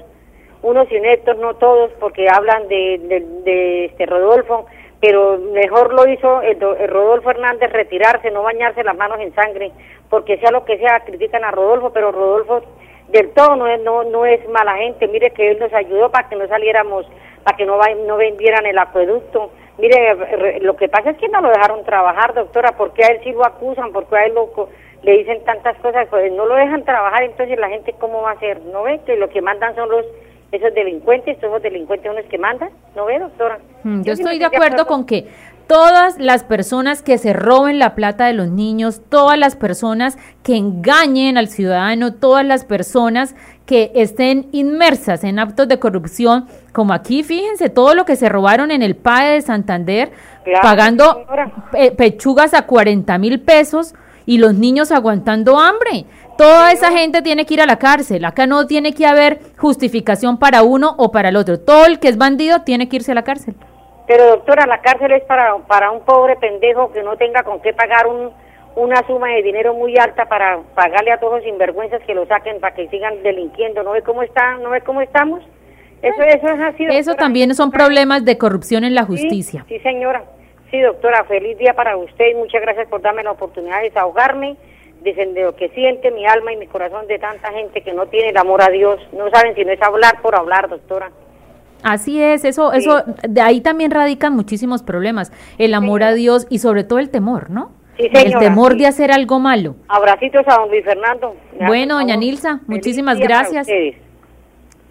unos ineptos, no todos, porque hablan de, de, de este Rodolfo, pero mejor lo hizo el, el Rodolfo Hernández retirarse, no bañarse las manos en sangre, porque sea lo que sea, critican a Rodolfo, pero Rodolfo del todo no es, no, no es mala gente, mire que él nos ayudó para que no saliéramos, para que no, no vendieran el acueducto, mire, re- lo que pasa es que no lo dejaron trabajar, doctora, porque a él sí lo acusan, porque a él lo, le dicen tantas cosas, pues no lo dejan trabajar, entonces la gente cómo va a hacer, ¿no ve? Que lo que mandan son los esos delincuentes, los delincuentes son los que mandan, ¿no ve, doctora? Mm, Yo estoy de acuerdo con que todas las personas que se roben la plata de los niños, todas las personas que engañen al ciudadano, todas las personas que estén inmersas en actos de corrupción, como aquí, fíjense, todo lo que se robaron en el PAE de Santander, Claro, pagando pe- pechugas a 40 mil pesos y los niños aguantando hambre. Toda esa gente tiene que ir a la cárcel. Acá no tiene que haber justificación para uno o para el otro. Todo el que es bandido tiene que irse a la cárcel. Pero doctora, la cárcel es para, para un pobre pendejo que no tenga con qué pagar un, una suma de dinero muy alta para pagarle a todos los sinvergüenzas que lo saquen para que sigan delinquiendo. ¿No ve cómo está? ¿No ve cómo estamos? Eso, eso es así. Eso también son problemas de corrupción en la justicia. Sí, sí, señora. Sí, doctora, feliz día para usted y muchas gracias por darme la oportunidad de desahogarme de de lo que siente mi alma y mi corazón de tanta gente que no tiene el amor a Dios. No saben si no es hablar por hablar, doctora. Así es, eso, eso, de ahí también radican muchísimos problemas. El amor a Dios y sobre todo el temor, ¿no? Sí, el temor sí. de hacer algo malo. Abracitos a don Luis Fernando. Bueno, doña. Nilsa, muchísimas gracias. ustedes.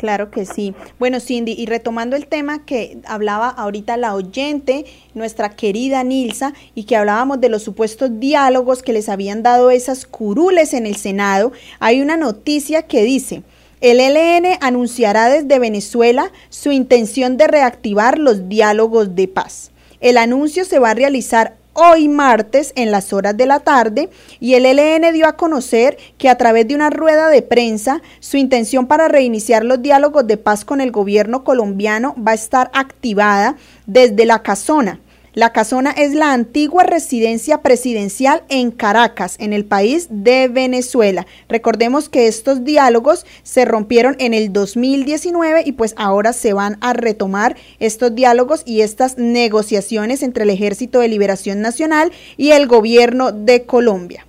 Claro que sí. Bueno, Cindy, y retomando el tema que hablaba ahorita la oyente, nuestra querida Nilsa, y que hablábamos de los supuestos diálogos que les habían dado esas curules en el Senado, hay una noticia que dice, el ELN anunciará desde Venezuela su intención de reactivar los diálogos de paz. El anuncio se va a realizar hoy martes en las horas de la tarde y el ELN dio a conocer que a través de una rueda de prensa su intención para reiniciar los diálogos de paz con el gobierno colombiano va a estar activada desde la casona la Casona es la antigua residencia presidencial en Caracas, en el país de Venezuela. Recordemos que estos diálogos se rompieron en el 2019 y pues ahora se van a retomar estos diálogos y estas negociaciones entre el Ejército de Liberación Nacional y el gobierno de Colombia.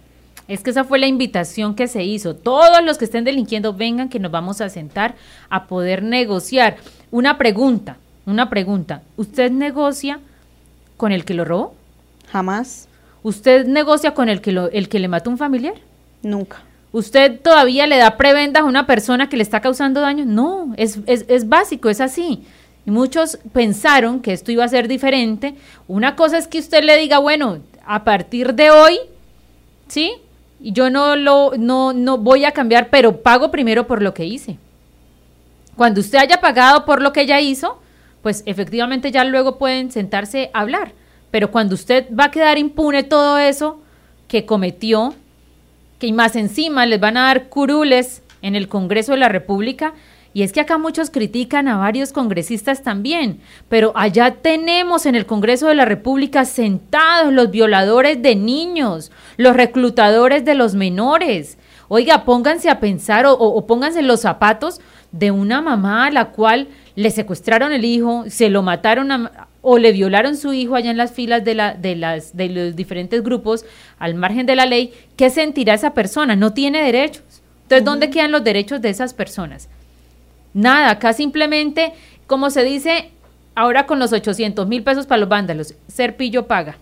Es que esa fue la invitación que se hizo. Todos los que estén delinquiendo, vengan que nos vamos a sentar a poder negociar. Una pregunta, una pregunta. ¿Usted negocia? Con el que lo robó? Jamás. ¿Usted negocia con el que, lo, el que le mató un familiar? Nunca. ¿Usted todavía le da prebendas a una persona que le está causando daño? No, es, es, es básico, es así. Y muchos pensaron que esto iba a ser diferente. Una cosa es que usted le diga, bueno, a partir de hoy, ¿sí? Yo no lo no no voy a cambiar, pero pago primero por lo que hice. Cuando usted haya pagado por lo que ella hizo, pues efectivamente ya luego pueden sentarse a hablar. Pero cuando usted va a quedar impune todo eso que cometió, que más encima les van a dar curules en el Congreso de la República, y es que acá muchos critican a varios congresistas también, pero allá tenemos en el Congreso de la República sentados los violadores de niños, los reclutadores de los menores. Oiga, pónganse a pensar o, o pónganse los zapatos de una mamá a la cual le secuestraron el hijo, se lo mataron o le violaron su hijo allá en las filas de, la, de, las, de los diferentes grupos al margen de la ley, ¿qué sentirá esa persona? No tiene derechos. Entonces, ¿dónde quedan los derechos de esas personas? Nada, acá simplemente, como se dice ahora con los 800 mil pesos para los vándalos, ser pillo paga.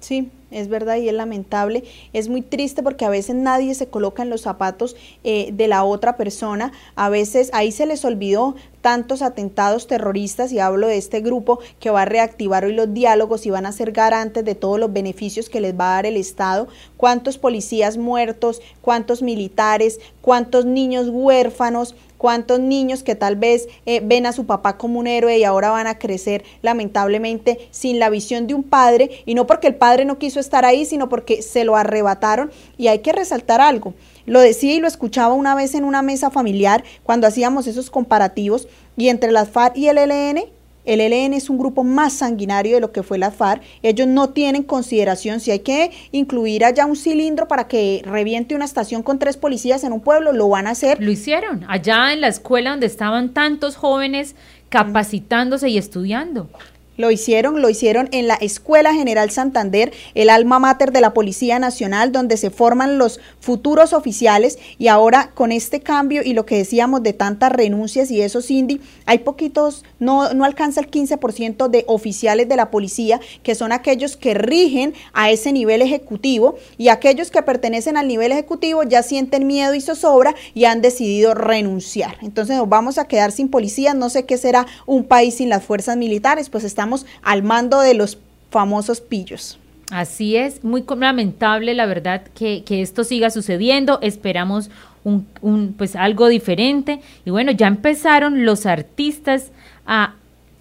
Sí, es verdad y es lamentable. Es muy triste porque a veces nadie se coloca en los zapatos eh, de la otra persona. A veces ahí se les olvidó tantos atentados terroristas y hablo de este grupo que va a reactivar hoy los diálogos y van a ser garantes de todos los beneficios que les va a dar el Estado. Cuántos policías muertos, cuántos militares, cuántos niños huérfanos, cuántos niños que tal vez eh, ven a su papá como un héroe y ahora van a crecer lamentablemente sin la visión de un padre y no porque el padre no quiso estar ahí, sino porque se lo arrebataron. Y hay que resaltar algo. Lo decía y lo escuchaba una vez en una mesa familiar cuando hacíamos esos comparativos y entre las FARC y el ELN, el ELN es un grupo más sanguinario de lo que fue la FARC. Ellos no tienen consideración si hay que incluir allá un cilindro para que reviente una estación con tres policías en un pueblo, lo van a hacer. Lo hicieron allá en la escuela donde estaban tantos jóvenes capacitándose y estudiando. Lo hicieron, lo hicieron en la Escuela General Santander, el alma mater de la Policía Nacional, donde se forman los futuros oficiales. Y ahora con este cambio y lo que decíamos de tantas renuncias y eso, Cindy, hay poquitos, no, no alcanza el 15% de oficiales de la policía, que son aquellos que rigen a ese nivel ejecutivo. Y aquellos que pertenecen al nivel ejecutivo ya sienten miedo y zozobra y han decidido renunciar. Entonces nos vamos a quedar sin policías, no sé qué será un país sin las fuerzas militares, pues estamos al mando de los famosos pillos. Así es, muy lamentable la verdad que, esto siga sucediendo. Esperamos un, pues algo diferente. Y bueno, ya empezaron los artistas a,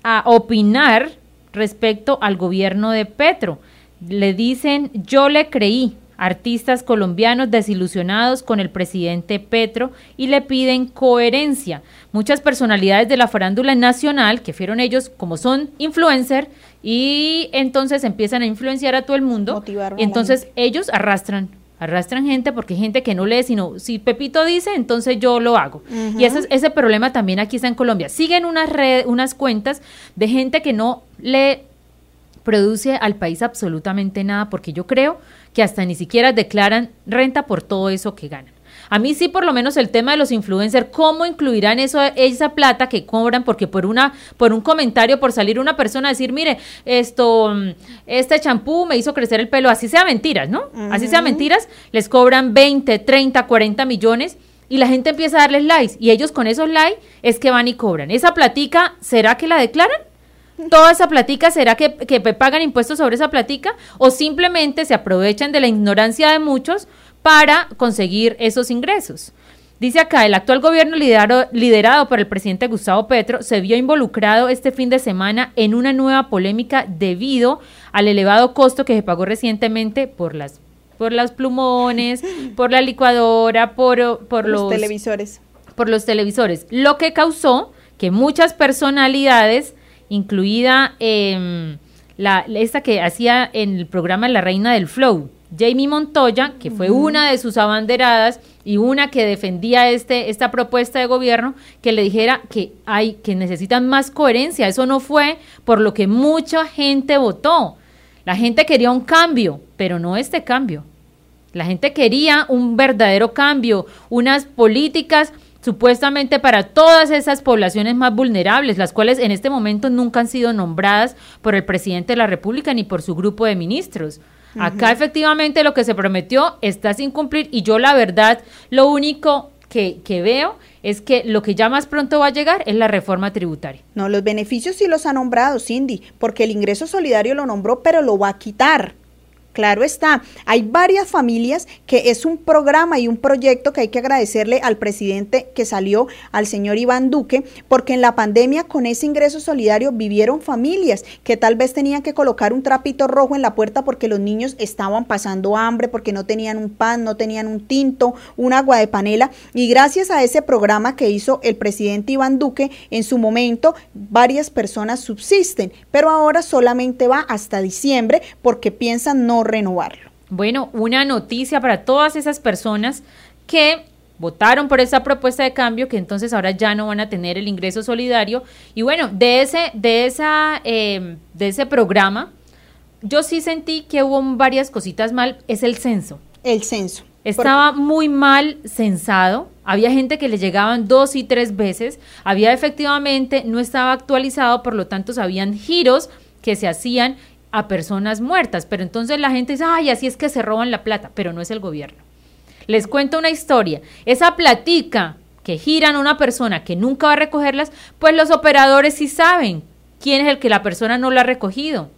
a opinar respecto al gobierno de Petro. Le dicen, yo le creí, artistas colombianos desilusionados con el presidente Petro y le piden coherencia. Muchas personalidades de la farándula nacional, que fueron ellos como son influencer, y entonces empiezan a influenciar a todo el mundo. y entonces ellos arrastran arrastran gente porque hay gente que no lee, sino si Pepito dice, entonces yo lo hago. Y ese, ese problema también aquí está en Colombia. Siguen unas, red, unas cuentas de gente que no le produce al país absolutamente nada, porque yo creo que hasta ni siquiera declaran renta por todo eso que ganan. A mí sí, por lo menos el tema de los influencers, ¿cómo incluirán eso, esa plata que cobran? Porque por una, por un comentario, por salir una persona a decir, mire, esto, este champú me hizo crecer el pelo, así sea mentiras, ¿no? Así sea mentiras, les cobran 20, 30, 40 millones y la gente empieza a darles likes y ellos con esos likes es que van y cobran. ¿Esa platica será que la declaran? Toda esa platica, ¿será que, que, pagan impuestos sobre esa platica? ¿O simplemente se aprovechan de la ignorancia de muchos para conseguir esos ingresos? Dice acá, el actual gobierno liderado, liderado por el presidente Gustavo Petro se vio involucrado este fin de semana en una nueva polémica debido al elevado costo que se pagó recientemente por las por los plumones, por la licuadora, por, por Los los, televisores. por los televisores, lo que causó que muchas personalidades, incluida em, la, esta que hacía en el programa La Reina del Flow, Jamie Montoya, que fue una de sus abanderadas y una que defendía este, esta propuesta de gobierno, que le dijera que hay, que necesitan más coherencia. Eso no fue por lo que mucha gente votó. La gente quería un cambio, pero no este cambio. La gente quería un verdadero cambio, unas políticas supuestamente para todas esas poblaciones más vulnerables, las cuales en este momento nunca han sido nombradas por el presidente de la República ni por su grupo de ministros. Acá efectivamente lo que se prometió está sin cumplir y yo la verdad lo único que, que veo es que lo que ya más pronto va a llegar es la reforma tributaria. No, los beneficios sí los ha nombrado, Cindy, porque el ingreso solidario lo nombró, pero lo va a quitar. Claro está, hay varias familias que es un programa y un proyecto que hay que agradecerle al presidente que salió, al señor Iván Duque, porque en la pandemia con ese ingreso solidario vivieron familias que tal vez tenían que colocar un trapito rojo en la puerta porque los niños estaban pasando hambre, porque no tenían un pan, no tenían un tinto, un agua de panela. Y gracias a ese programa que hizo el presidente Iván Duque, en su momento varias personas subsisten, pero ahora solamente va hasta diciembre porque piensan no renovarlo. Bueno, una noticia para todas esas personas que votaron por esa propuesta de cambio, que entonces ahora ya no van a tener el ingreso solidario. Y bueno, de ese, de esa, eh, de ese programa, yo sí sentí que hubo varias cositas mal, es el censo. El censo. Estaba muy mal censado, había gente que le llegaban dos y tres veces, había efectivamente, no estaba actualizado, por lo tanto, habían giros que se hacían a personas muertas, pero entonces la gente dice, ay, así es que se roban la plata, pero no es el gobierno. Les cuento una historia, esa platica que giran a una persona que nunca va a recogerlas, pues los operadores sí saben quién es el que la persona no lo ha recogido.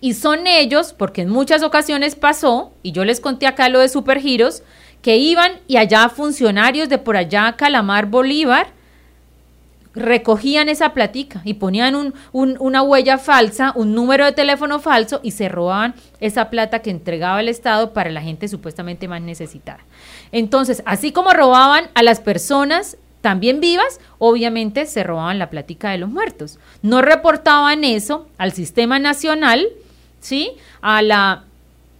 Y son ellos, porque en muchas ocasiones pasó, y yo les conté acá lo de Supergiros, que iban y allá funcionarios de por allá, Calamar Bolívar, recogían esa platica y ponían un, un, una huella falsa, un número de teléfono falso y se robaban esa plata que entregaba el Estado para la gente supuestamente más necesitada. Entonces, así como robaban a las personas también vivas, obviamente se robaban la plática de los muertos. No reportaban eso al sistema nacional, ¿sí? A la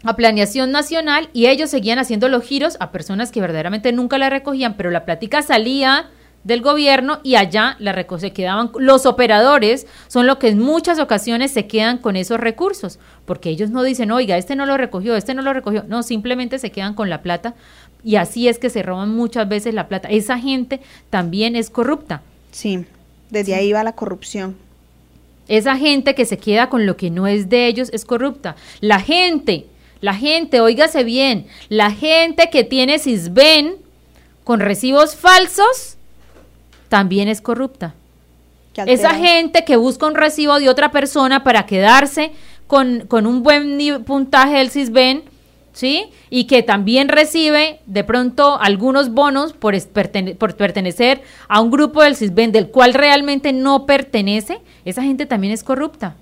a planeación nacional y ellos seguían haciendo los giros a personas que verdaderamente nunca la recogían, pero la plática salía del gobierno y allá la se quedaban los operadores son los que en muchas ocasiones se quedan con esos recursos porque ellos no dicen oiga este no lo recogió este no lo recogió no simplemente se quedan con la plata y así es que se roban muchas veces la plata. Esa gente también es corrupta. Sí desde ahí va la corrupción. Esa gente que se queda con lo que no es de ellos es corrupta. La gente la gente óigase bien la gente que tiene Sisben con recibos falsos también es corrupta. Esa gente que busca un recibo de otra persona para quedarse con, con un buen puntaje del CISBEN, ¿sí? Y que también recibe de pronto algunos bonos por, pertene por pertenecer a un grupo del CISBEN del cual realmente no pertenece, esa gente también es corrupta.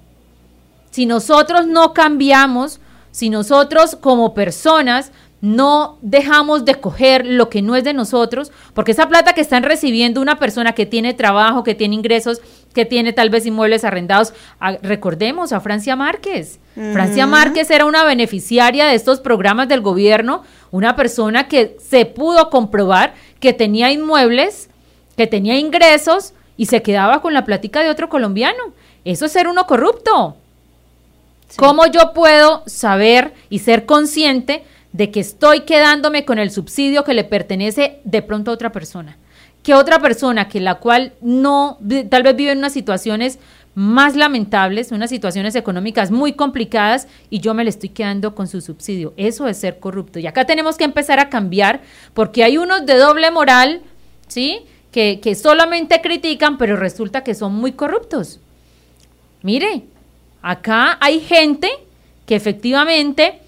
Si nosotros no cambiamos, si nosotros como personas no dejamos de coger lo que no es de nosotros, porque esa plata que están recibiendo una persona que tiene trabajo, que tiene ingresos, que tiene tal vez inmuebles arrendados, a, recordemos a Francia Márquez. Francia Márquez era una beneficiaria de estos programas del gobierno, una persona que se pudo comprobar que tenía inmuebles, que tenía ingresos y se quedaba con la plática de otro colombiano. Eso es ser uno corrupto. Sí. ¿Cómo yo puedo saber y ser consciente de que estoy quedándome con el subsidio que le pertenece de pronto a otra persona. Que otra persona que la cual no, tal vez vive en unas situaciones más lamentables, unas situaciones económicas muy complicadas y yo me le estoy quedando con su subsidio. Eso es ser corrupto. Y acá tenemos que empezar a cambiar porque hay unos de doble moral, ¿sí? Que, que solamente critican, pero resulta que son muy corruptos. Mire, acá hay gente que efectivamente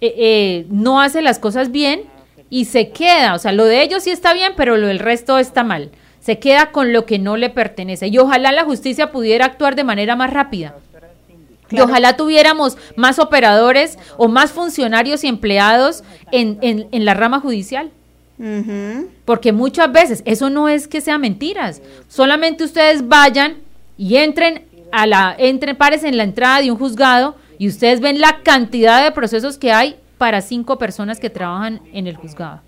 eh, eh, no hace las cosas bien y se queda, o sea, lo de ellos sí está bien, pero lo del resto está mal. Se queda con lo que no le pertenece. Y ojalá la justicia pudiera actuar de manera más rápida. Y ojalá tuviéramos más operadores o más funcionarios y empleados en, en, en la rama judicial. Porque muchas veces eso no es que sean mentiras. Solamente ustedes vayan y entren a la, entren, pares en la entrada de un juzgado y ustedes ven la cantidad de procesos que hay para cinco personas que trabajan en el juzgado.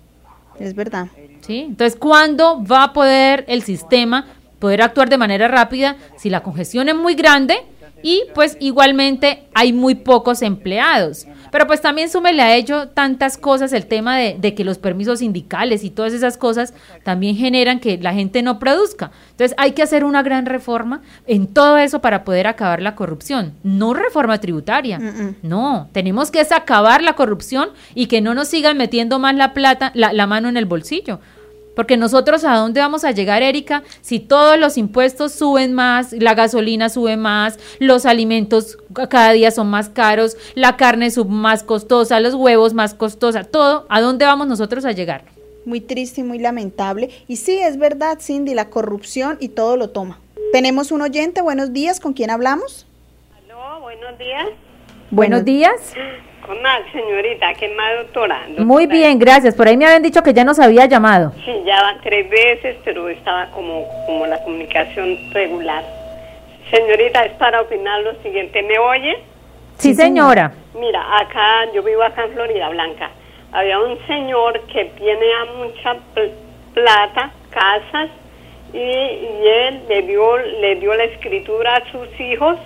Es verdad. ¿Sí? Entonces, ¿cuándo va a poder el sistema poder actuar de manera rápida si la congestión es muy grande y pues igualmente hay muy pocos empleados? Pero pues también súmele a ello tantas cosas, el tema de, de, que los permisos sindicales y todas esas cosas también generan que la gente no produzca. Entonces hay que hacer una gran reforma en todo eso para poder acabar la corrupción. No reforma tributaria, mm -mm. no, tenemos que es acabar la corrupción y que no nos sigan metiendo más la plata, la, la mano en el bolsillo. Porque nosotros a dónde vamos a llegar, Erika, si todos los impuestos suben más, la gasolina sube más, los alimentos cada día son más caros, la carne es más costosa, los huevos más costosa, todo, ¿a dónde vamos nosotros a llegar? Muy triste y muy lamentable. Y sí, es verdad, Cindy, la corrupción y todo lo toma. Tenemos un oyente, buenos días, ¿con quién hablamos? Aló, buenos días. Buenos días. Con más, señorita, ¿qué más, doctora? doctora? Muy bien, gracias. Por ahí me habían dicho que ya nos había llamado. Sí, ya van tres veces, pero estaba como, como la comunicación regular. Señorita, es para opinar lo siguiente. ¿Me oye? Sí, señora. Mira, acá, yo vivo acá en Florida Blanca. Había un señor que tiene a mucha pl plata, casas, y, y él le dio, le dio la escritura a sus hijos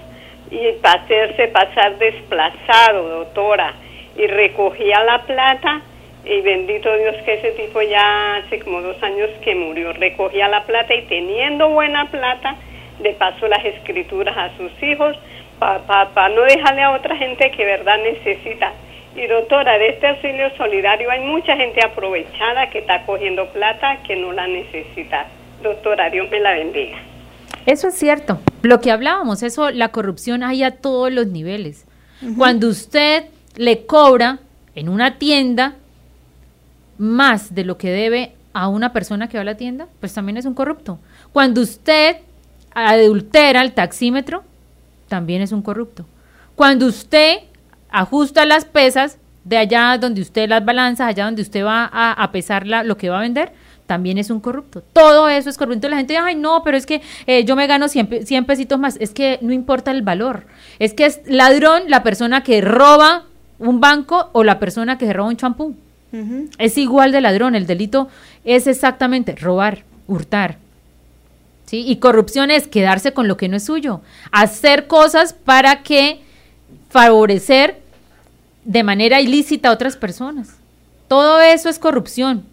y hacerse pasar desplazado, doctora, y recogía la plata y bendito Dios que ese tipo ya hace como dos años que murió, recogía la plata y teniendo buena plata le pasó las escrituras a sus hijos para pa, pa no dejarle a otra gente que verdad necesita. Y doctora, de este auxilio solidario hay mucha gente aprovechada que está cogiendo plata que no la necesita. Doctora, Dios me la bendiga. Eso es cierto. Lo que hablábamos, eso, la corrupción hay a todos los niveles. Uh -huh. Cuando usted le cobra en una tienda más de lo que debe a una persona que va a la tienda, pues también es un corrupto. Cuando usted adultera el taxímetro, también es un corrupto. Cuando usted ajusta las pesas de allá donde usted las balanza, allá donde usted va a, a pesar la, lo que va a vender, también es un corrupto. Todo eso es corrupto. La gente dice, ay, no, pero es que eh, yo me gano 100, 100 pesitos más. Es que no importa el valor. Es que es ladrón la persona que roba un banco o la persona que se roba un champú. Uh -huh. Es igual de ladrón. El delito es exactamente robar, hurtar. ¿Sí? Y corrupción es quedarse con lo que no es suyo. Hacer cosas para que favorecer de manera ilícita a otras personas. Todo eso es corrupción.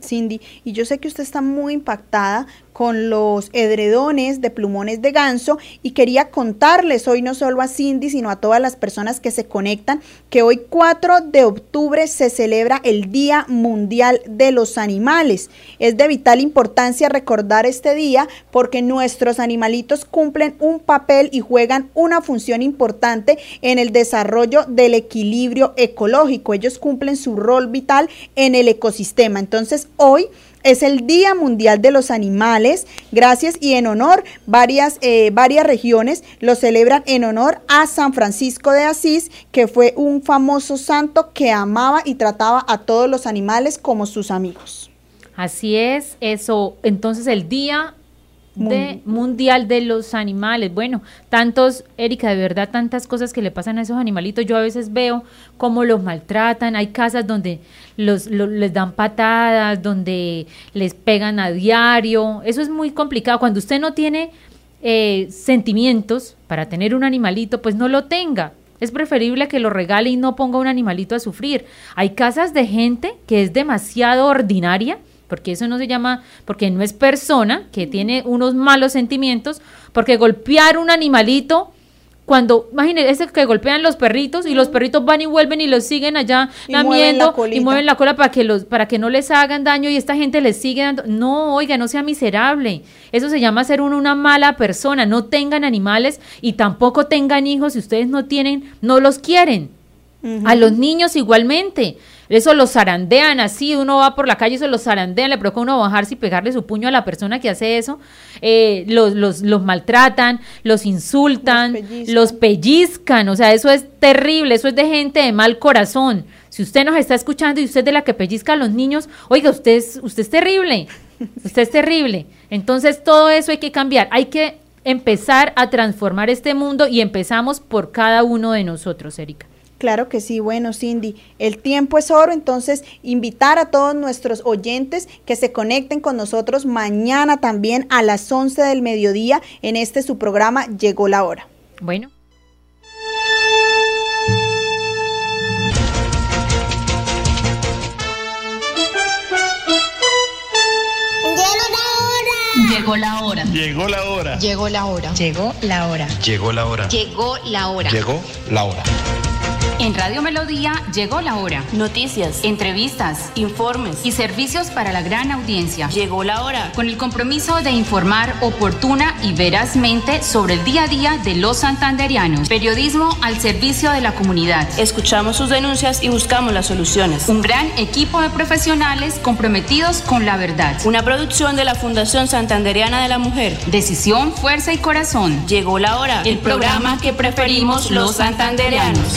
Cindy, y yo sé que usted está muy impactada con los edredones de plumones de ganso y quería contarles hoy no solo a Cindy, sino a todas las personas que se conectan que hoy 4 de octubre se celebra el Día Mundial de los Animales. Es de vital importancia recordar este día porque nuestros animalitos cumplen un papel y juegan una función importante en el desarrollo del equilibrio ecológico. Ellos cumplen su rol vital en el ecosistema. Entonces, hoy es el Día Mundial de los Animales, gracias y en honor, varias, eh, varias regiones lo celebran en honor a San Francisco de Asís, que fue un famoso santo que amaba y trataba a todos los animales como sus amigos. Así es, eso, entonces el Día de mundial de los animales. Bueno, tantos, Erika, de verdad, tantas cosas que le pasan a esos animalitos. Yo a veces veo cómo los maltratan. Hay casas donde los, les dan patadas, donde les pegan a diario. Eso es muy complicado. Cuando usted no tiene eh, sentimientos para tener un animalito, pues no lo tenga. Es preferible que lo regale y no ponga un animalito a sufrir. Hay casas de gente que es demasiado ordinaria porque eso no se llama, porque no es persona que tiene unos malos sentimientos, porque golpear un animalito, cuando, imagínense que golpean los perritos y los perritos van y vuelven y los siguen allá Y lamiendo mueven la y mueven la cola para que los, para que no les hagan daño y esta gente les sigue dando, no, oiga, no sea miserable, eso se llama ser uno una mala persona, no tengan animales y tampoco tengan hijos si ustedes no tienen, no los quieren. A los niños igualmente. Eso los zarandean así, uno va por la calle, eso los zarandean, le provoca a uno bajarse y pegarle su puño a la persona que hace eso. Eh, los, los, los maltratan, los insultan, Los pellizcan. los pellizcan, o sea, eso es terrible, eso es de gente de mal corazón. Si usted nos está escuchando y usted es de la que pellizca a los niños, oiga, usted es, usted es terrible, usted es terrible. Entonces todo eso hay que cambiar, hay que empezar a transformar este mundo y empezamos por cada uno de nosotros, Erika. Claro que sí, bueno Cindy, el tiempo es oro, entonces invitar a todos nuestros oyentes que se conecten con nosotros mañana también a las 11 del mediodía en este su programa Llegó la hora. Bueno. Llegó la hora. Llegó la hora. Llegó la hora. Llegó la hora. Llegó la hora. Llegó la hora. Llegó la hora. En Radio Melodía llegó la hora. Noticias, entrevistas, informes y servicios para la gran audiencia. Llegó la hora. Con el compromiso de informar oportuna y verazmente sobre el día a día de los santanderianos. Periodismo al servicio de la comunidad. Escuchamos sus denuncias y buscamos las soluciones. Un gran equipo de profesionales comprometidos con la verdad. Una producción de la Fundación Santanderiana de la Mujer. Decisión, fuerza y corazón. Llegó la hora. El programa que preferimos los santanderianos.